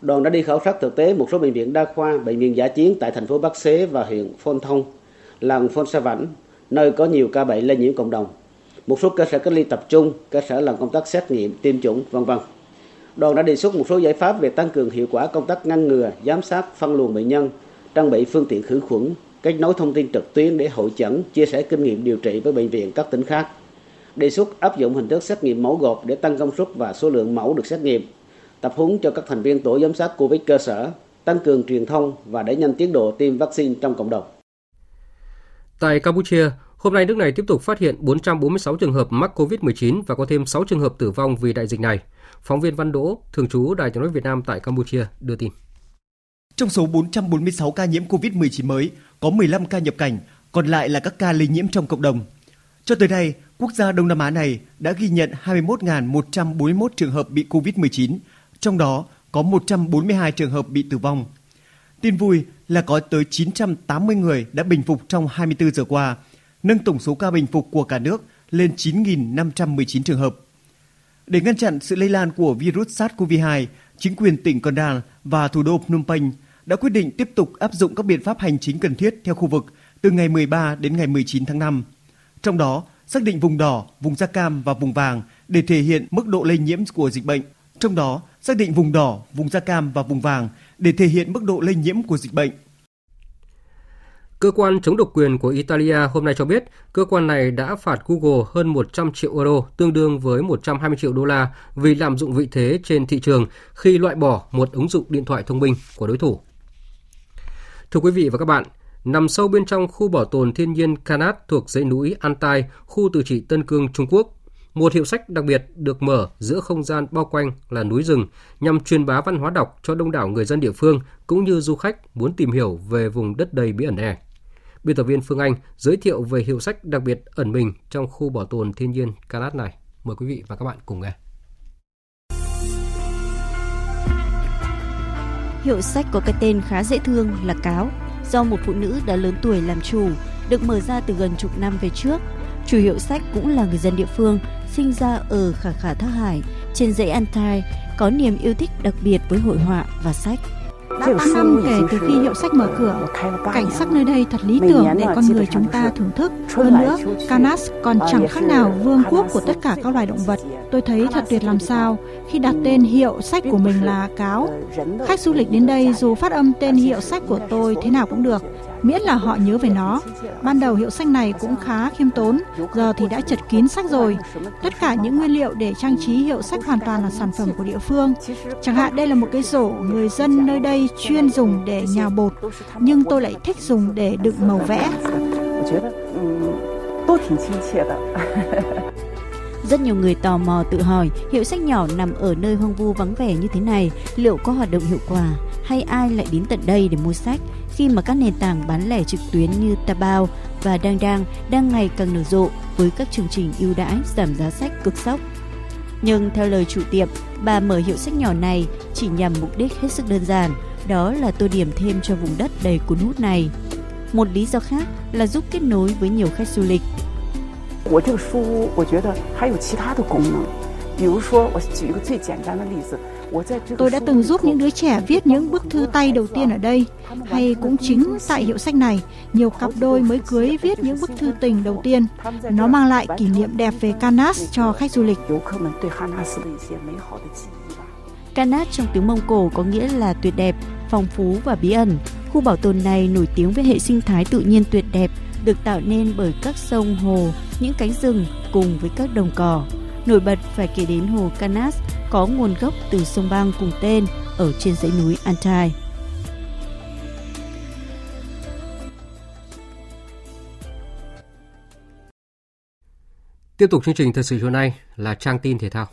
đoàn đã đi khảo sát thực tế một số bệnh viện đa khoa, bệnh viện giả chiến tại thành phố Bắc Xế và huyện Phôn Thông, làng Phôn Sa Vảnh, nơi có nhiều ca bệnh lây nhiễm cộng đồng. Một số cơ sở cách ly tập trung, cơ sở làm công tác xét nghiệm, tiêm chủng, vân vân. Đoàn đã đề xuất một số giải pháp về tăng cường hiệu quả công tác ngăn ngừa, giám sát, phân luồng bệnh nhân, trang bị phương tiện khử khuẩn, kết nối thông tin trực tuyến để hội chẩn, chia sẻ kinh nghiệm điều trị với bệnh viện các tỉnh khác. Đề xuất áp dụng hình thức xét nghiệm mẫu gộp để tăng công suất và số lượng mẫu được xét nghiệm, tập huấn cho các thành viên tổ giám sát COVID cơ sở, tăng cường truyền thông và đẩy nhanh tiến độ tiêm vaccine trong cộng đồng. Tại Campuchia, hôm nay nước này tiếp tục phát hiện 446 trường hợp mắc COVID-19 và có thêm 6 trường hợp tử vong vì đại dịch này. Phóng viên Văn Đỗ, thường trú Đài tiếng nói Việt Nam tại Campuchia đưa tin. Trong số 446 ca nhiễm COVID-19 mới, có 15 ca nhập cảnh, còn lại là các ca lây nhiễm trong cộng đồng. Cho tới nay, quốc gia Đông Nam Á này đã ghi nhận 21.141 trường hợp bị COVID-19, trong đó có 142 trường hợp bị tử vong. Tin vui là có tới 980 người đã bình phục trong 24 giờ qua, nâng tổng số ca bình phục của cả nước lên 9.519 trường hợp. Để ngăn chặn sự lây lan của virus SARS-CoV-2, chính quyền tỉnh Condal và thủ đô Phnom Penh đã quyết định tiếp tục áp dụng các biện pháp hành chính cần thiết theo khu vực từ ngày 13 đến ngày 19 tháng 5. Trong đó, xác định vùng đỏ, vùng da cam và vùng vàng để thể hiện mức độ lây nhiễm của dịch bệnh. Trong đó, xác định vùng đỏ, vùng da cam và vùng vàng để thể hiện mức độ lây nhiễm của dịch bệnh. Cơ quan chống độc quyền của Italia hôm nay cho biết cơ quan này đã phạt Google hơn 100 triệu euro, tương đương với 120 triệu đô la vì lạm dụng vị thế trên thị trường khi loại bỏ một ứng dụng điện thoại thông minh của đối thủ. Thưa quý vị và các bạn, nằm sâu bên trong khu bảo tồn thiên nhiên Kanat thuộc dãy núi Antai, khu tự trị Tân Cương, Trung Quốc, một hiệu sách đặc biệt được mở giữa không gian bao quanh là núi rừng nhằm truyền bá văn hóa đọc cho đông đảo người dân địa phương cũng như du khách muốn tìm hiểu về vùng đất đầy bí ẩn này. Biên tập viên Phương Anh giới thiệu về hiệu sách đặc biệt ẩn mình trong khu bảo tồn thiên nhiên Calat này. Mời quý vị và các bạn cùng nghe. Hiệu sách có cái tên khá dễ thương là Cáo, do một phụ nữ đã lớn tuổi làm chủ, được mở ra từ gần chục năm về trước. Chủ hiệu sách cũng là người dân địa phương, sinh ra ở Khả Khả Thác Hải, trên dãy Antai, có niềm yêu thích đặc biệt với hội họa và sách. Đã 8 năm kể từ khi hiệu sách mở cửa, cảnh sắc nơi đây thật lý tưởng để con người chúng ta thưởng thức. Hơn nữa, Canas còn chẳng khác nào vương quốc của tất cả các loài động vật. Tôi thấy thật tuyệt làm sao khi đặt tên hiệu sách của mình là cáo. Khách du lịch đến đây dù phát âm tên hiệu sách của tôi thế nào cũng được, miễn là họ nhớ về nó. Ban đầu hiệu sách này cũng khá khiêm tốn, giờ thì đã chật kín sách rồi. Tất cả những nguyên liệu để trang trí hiệu sách hoàn toàn là sản phẩm của địa phương. Chẳng hạn đây là một cái rổ người dân nơi đây chuyên dùng để nhào bột, nhưng tôi lại thích dùng để đựng màu vẽ. Rất nhiều người tò mò tự hỏi hiệu sách nhỏ nằm ở nơi hoang vu vắng vẻ như thế này liệu có hoạt động hiệu quả hay ai lại đến tận đây để mua sách khi mà các nền tảng bán lẻ trực tuyến như Taobao và Đang Đang đang ngày càng nở rộ với các chương trình ưu đãi giảm giá sách cực sốc. Nhưng theo lời chủ tiệm, bà mở hiệu sách nhỏ này chỉ nhằm mục đích hết sức đơn giản, đó là tô điểm thêm cho vùng đất đầy cuốn hút này. Một lý do khác là giúp kết nối với nhiều khách du lịch. 我这个书，我觉得还有其他的功能，比如说，我举一个最简单的例子， Tôi đã từng giúp những đứa trẻ viết những bức thư tay đầu tiên ở đây, hay cũng chính tại hiệu sách này, nhiều cặp đôi mới cưới viết những bức thư tình đầu tiên. Nó mang lại kỷ niệm đẹp về Canas cho khách du lịch. Canas trong tiếng Mông Cổ có nghĩa là tuyệt đẹp, phong phú và bí ẩn. Khu bảo tồn này nổi tiếng với hệ sinh thái tự nhiên tuyệt đẹp, được tạo nên bởi các sông, hồ, những cánh rừng cùng với các đồng cỏ. Nổi bật phải kể đến hồ Canas có nguồn gốc từ sông băng cùng tên ở trên dãy núi Antai. Tiếp tục chương trình thời sự chiều nay là trang tin thể thao.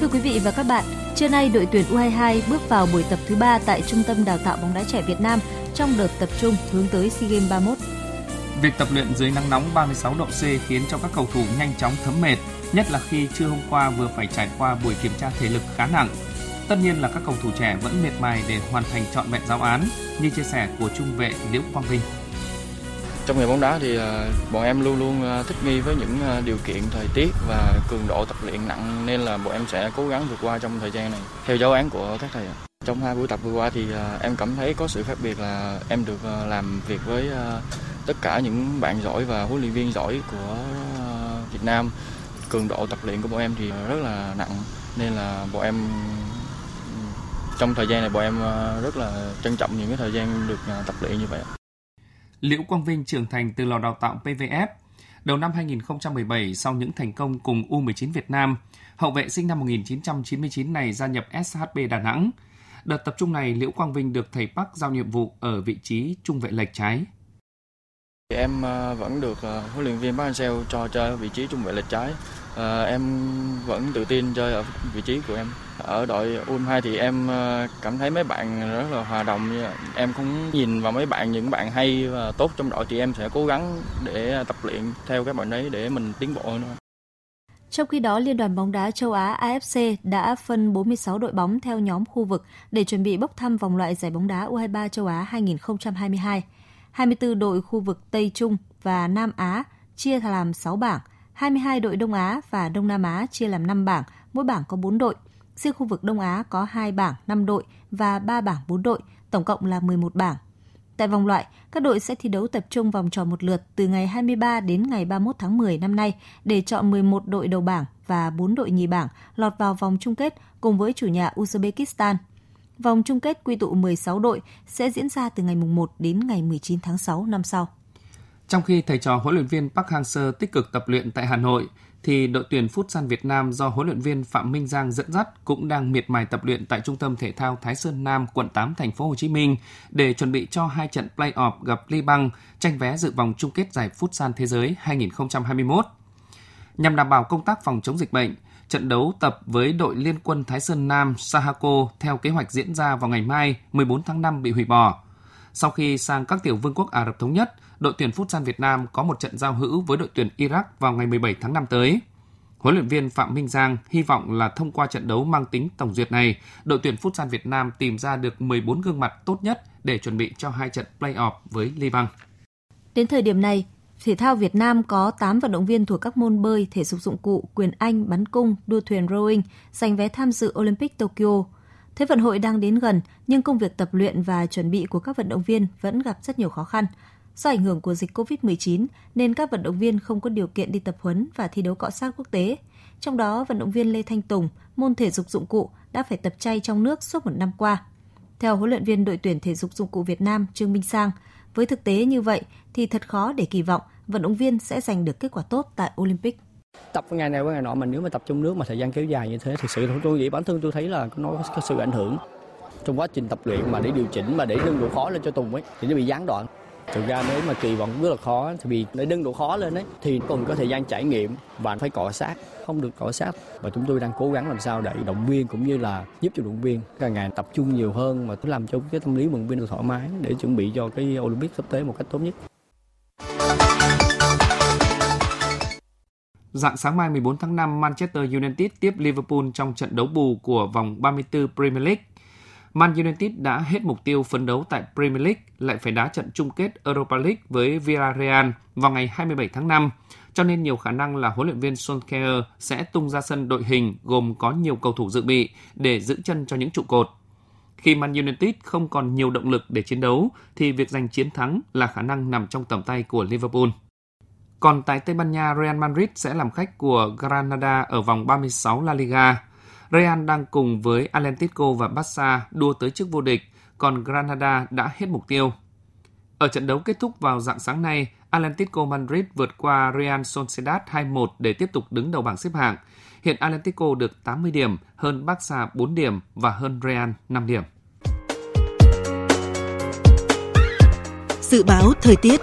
Thưa các bạn, trưa nay đội tuyển U22 bước vào buổi tập thứ 3 tại Trung tâm Đào tạo bóng đá trẻ Việt Nam trong đợt tập trung hướng tới SEA Games 31. Việc tập luyện dưới nắng nóng 36 độ C khiến cho các cầu thủ nhanh chóng thấm mệt, nhất là khi trưa hôm qua vừa phải trải qua buổi kiểm tra thể lực khá nặng. Tất nhiên là các cầu thủ trẻ vẫn miệt mài để hoàn thành trọn vẹn giáo án, như chia sẻ của trung vệ Liễu Quang Vinh. Trong nghề bóng đá thì à, bọn em luôn luôn à, thích nghi với những à, điều kiện thời tiết và cường độ tập luyện nặng nên là bọn em sẽ cố gắng vượt qua trong thời gian này theo giáo án của các thầy. Trong hai buổi tập vừa qua thì em cảm thấy có sự khác biệt là em được làm việc với tất cả những bạn giỏi và huấn luyện viên giỏi của ờ, Việt Nam. Cường độ tập luyện của bọn em thì rất là nặng nên là bọn em ừ, trong thời gian này bọn em ờ, rất là trân trọng những cái thời gian được ờ, tập luyện như vậy. Liễu Quang Vinh trưởng thành từ lò đào tạo PVF. Đầu năm 2017, sau những thành công cùng U19 Việt Nam, hậu vệ sinh năm 1999 này gia nhập SHB Đà Nẵng. Đợt tập trung này, Liễu Quang Vinh được thầy Park giao nhiệm vụ ở vị trí trung vệ lệch trái. Em ờ, vẫn được ờ, huấn luyện viên Park Hang-seo cho chơi ở vị trí trung vệ lệch trái. Ờ, em vẫn tự tin chơi ở vị trí của em. Ở đội U22 thì em cảm thấy mấy bạn rất là hòa đồng. Em cũng nhìn vào mấy bạn những bạn hay và tốt trong đội thì em sẽ cố gắng để tập luyện theo các bạn đấy để mình tiến bộ hơn Trong khi đó, Liên đoàn bóng đá châu Á AFC đã phân 46 đội bóng theo nhóm khu vực để chuẩn bị bốc thăm vòng loại giải bóng đá U23 châu Á 2022. 24 đội khu vực Tây Trung và Nam Á chia làm 6 bảng, 22 đội Đông Á và Đông Nam Á chia làm 5 bảng, mỗi bảng có 4 đội. Riêng khu vực Đông Á có 2 bảng 5 đội và 3 bảng 4 đội, tổng cộng là 11 bảng. Tại vòng loại, các đội sẽ thi đấu tập trung vòng tròn một lượt từ ngày 23 đến ngày 31 tháng 10 năm nay để chọn 11 đội đầu bảng và 4 đội nhì bảng lọt vào vòng chung kết cùng với chủ nhà Uzbekistan. Vòng chung kết quy tụ 16 đội sẽ diễn ra từ ngày 1 đến ngày 19 tháng 6 năm sau. Trong khi thầy trò huấn luyện viên Park Hang-seo tích cực tập luyện tại Hà Nội, thì đội tuyển Futsal Việt Nam do huấn luyện viên Phạm Minh Giang dẫn dắt cũng đang miệt mài tập luyện tại Trung tâm Thể thao Thái Sơn Nam, quận 8, thành phố Hồ Chí Minh để chuẩn bị cho hai trận play-off gặp Liban tranh vé dự vòng chung kết giải Futsal Thế giới 2021. Nhằm đảm bảo công tác phòng chống dịch bệnh, trận đấu tập với đội liên quân Thái Sơn Nam Sahako theo kế hoạch diễn ra vào ngày mai 14 tháng 5 bị hủy bỏ. Sau khi sang các tiểu vương quốc Ả Rập Thống Nhất, đội tuyển Futsal Việt Nam có một trận giao hữu với đội tuyển Iraq vào ngày 17 tháng 5 tới. Huấn luyện viên Phạm Minh Giang hy vọng là thông qua trận đấu mang tính tổng duyệt này, đội tuyển Futsal Việt Nam tìm ra được 14 gương mặt tốt nhất để chuẩn bị cho hai trận play-off với Liban. Đến thời điểm này, thể thao Việt Nam có 8 vận động viên thuộc các môn bơi, thể dục dụng cụ, quyền Anh, bắn cung, đua thuyền rowing giành vé tham dự Olympic Tokyo. Thế vận hội đang đến gần, nhưng công việc tập luyện và chuẩn bị của các vận động viên vẫn gặp rất nhiều khó khăn. Do ảnh hưởng của dịch COVID-19 nên các vận động viên không có điều kiện đi tập huấn và thi đấu cọ sát quốc tế. Trong đó, vận động viên Lê Thanh Tùng, môn thể dục dụng cụ, đã phải tập chay trong nước suốt một năm qua. Theo huấn luyện viên đội tuyển thể dục dụng cụ Việt Nam Trương Minh Sang, với thực tế như vậy thì thật khó để kỳ vọng vận động viên sẽ giành được kết quả tốt tại Olympic. Tập ngày này qua ngày nọ mà nếu mà tập trong nước mà thời gian kéo dài như thế, thực sự tôi nghĩ bản thân tôi thấy là nó có sự ảnh hưởng trong quá trình tập luyện mà để điều chỉnh mà để nâng độ khó lên cho Tùng ấy, thì nó bị gián đoạn. Thực ra nếu mà kỳ vọng rất là khó thì vì để nâng độ khó lên ấy thì còn có thời gian trải nghiệm và phải cọ sát, không được cọ sát và chúng tôi đang cố gắng làm sao để động viên cũng như là giúp cho động viên càng ngày tập trung nhiều hơn mà làm cho cái tâm lý vận động viên được thoải mái để chuẩn bị cho cái Olympic sắp tới một cách tốt nhất. Dạng sáng mai 14 tháng 5, Manchester United tiếp Liverpool trong trận đấu bù của vòng 34 Premier League. Man United đã hết mục tiêu phấn đấu tại Premier League, lại phải đá trận chung kết Europa League với Villarreal vào ngày 27 tháng 5, cho nên nhiều khả năng là huấn luyện viên Solskjaer sẽ tung ra sân đội hình gồm có nhiều cầu thủ dự bị để giữ chân cho những trụ cột. Khi Man United không còn nhiều động lực để chiến đấu, thì việc giành chiến thắng là khả năng nằm trong tầm tay của Liverpool. Còn tại Tây Ban Nha, Real Madrid sẽ làm khách của Granada ở vòng 36 La Liga. Real đang cùng với Atlético và Barca đua tới chức vô địch, còn Granada đã hết mục tiêu. Ở trận đấu kết thúc vào dạng sáng nay, Atlético Madrid vượt qua Real Sociedad 2-1 để tiếp tục đứng đầu bảng xếp hạng. Hiện Atlético được 80 điểm, hơn Barca 4 điểm và hơn Real 5 điểm. Dự báo thời tiết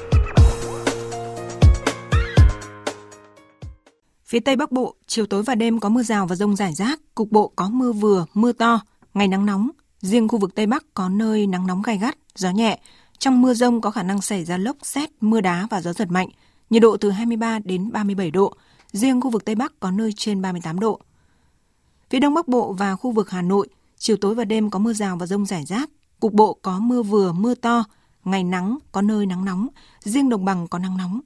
Phía Tây Bắc Bộ, chiều tối và đêm có mưa rào và rông rải rác, cục bộ có mưa vừa, mưa to, ngày nắng nóng. Riêng khu vực Tây Bắc có nơi nắng nóng gai gắt, gió nhẹ. Trong mưa rông có khả năng xảy ra lốc, xét, mưa đá và gió giật mạnh. Nhiệt độ từ 23 đến 37 độ. Riêng khu vực Tây Bắc có nơi trên 38 độ. Phía Đông Bắc Bộ và khu vực Hà Nội, chiều tối và đêm có mưa rào và rông rải rác. Cục bộ có mưa vừa, mưa to, ngày nắng, có nơi nắng nóng. Riêng đồng bằng có nắng nóng.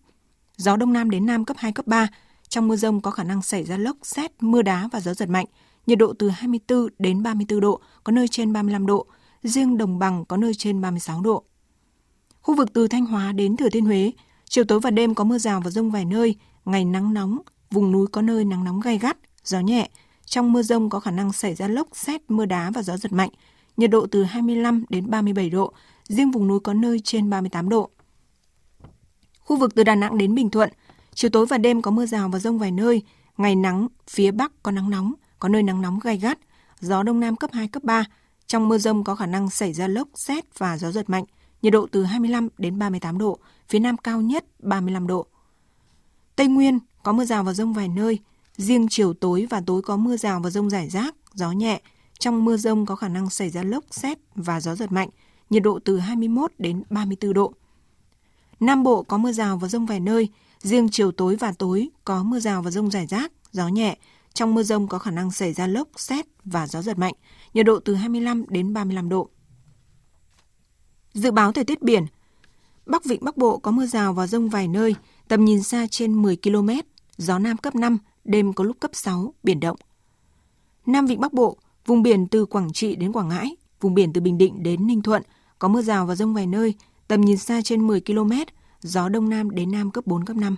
Gió Đông Nam đến Nam cấp 2, cấp 3. Trong mưa rông có khả năng xảy ra lốc, xét, mưa đá và gió giật mạnh. Nhiệt độ từ 24 đến 34 độ, có nơi trên 35 độ. Riêng đồng bằng có nơi trên 36 độ. Khu vực từ Thanh Hóa đến Thừa Thiên Huế, chiều tối và đêm có mưa rào và rông vài nơi, ngày nắng nóng, vùng núi có nơi nắng nóng gai gắt, gió nhẹ. Trong mưa rông có khả năng xảy ra lốc, xét, mưa đá và gió giật mạnh. Nhiệt độ từ 25 đến 37 độ, riêng vùng núi có nơi trên 38 độ. Khu vực từ Đà Nẵng đến Bình Thuận, chiều tối và đêm có mưa rào và rông vài nơi, ngày nắng, phía Bắc có nắng nóng, có nơi nắng nóng gai gắt, gió Đông Nam cấp 2, cấp 3. Trong mưa rông có khả năng xảy ra lốc, xét và gió giật mạnh, nhiệt độ từ 25 đến 38 độ, phía Nam cao nhất 35 độ. Tây Nguyên có mưa rào và rông vài nơi, riêng chiều tối và tối có mưa rào và rông rải rác, gió nhẹ. Trong mưa rông có khả năng xảy ra lốc, xét và gió giật mạnh, nhiệt độ từ 21 đến 34 độ. Nam Bộ có mưa rào và rông vài nơi, riêng chiều tối và tối có mưa rào và rông rải rác, gió nhẹ. Trong mưa rông có khả năng xảy ra lốc, xét và gió giật mạnh, nhiệt độ từ 25 đến 35 độ. Dự báo thời tiết biển Bắc Vịnh Bắc Bộ có mưa rào và rông vài nơi, tầm nhìn xa trên 10 km, gió Nam cấp 5, đêm có lúc cấp 6, biển động. Nam Vịnh Bắc Bộ, vùng biển từ Quảng Trị đến Quảng Ngãi, vùng biển từ Bình Định đến Ninh Thuận, có mưa rào và rông vài nơi, tầm nhìn xa trên 10 km, gió Đông Nam đến Nam cấp 4, cấp 5.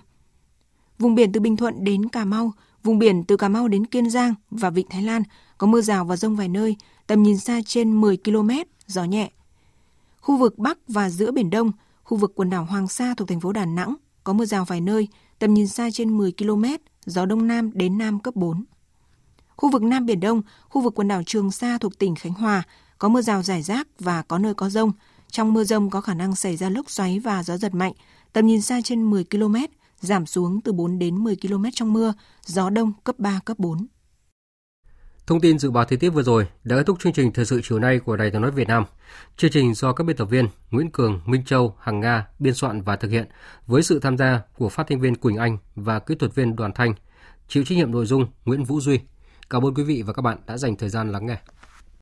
Vùng biển từ Bình Thuận đến Cà Mau, vùng biển từ Cà Mau đến Kiên Giang và Vịnh Thái Lan có mưa rào và rông vài nơi, tầm nhìn xa trên 10 km, gió nhẹ. Khu vực Bắc và giữa Biển Đông, khu vực quần đảo Hoàng Sa thuộc thành phố Đà Nẵng có mưa rào vài nơi, tầm nhìn xa trên 10 km, gió Đông Nam đến Nam cấp 4. Khu vực Nam Biển Đông, khu vực quần đảo Trường Sa thuộc tỉnh Khánh Hòa có mưa rào rải rác và có nơi có rông. Trong mưa rông có khả năng xảy ra lốc xoáy và gió giật mạnh, tầm nhìn xa trên 10 km, giảm xuống từ 4 đến 10 km trong mưa, gió đông cấp 3, cấp 4. Thông tin dự báo thời tiết vừa rồi đã kết thúc chương trình thời sự chiều nay của Đài tiếng nói Việt Nam. Chương trình do các biên tập viên Nguyễn Cường, Minh Châu, Hằng Nga biên soạn và thực hiện với sự tham gia của phát thanh viên Quỳnh Anh và kỹ thuật viên Đoàn Thanh. Chịu trách nhiệm nội dung Nguyễn Vũ Duy. Cảm ơn quý vị và các bạn đã dành thời gian lắng nghe.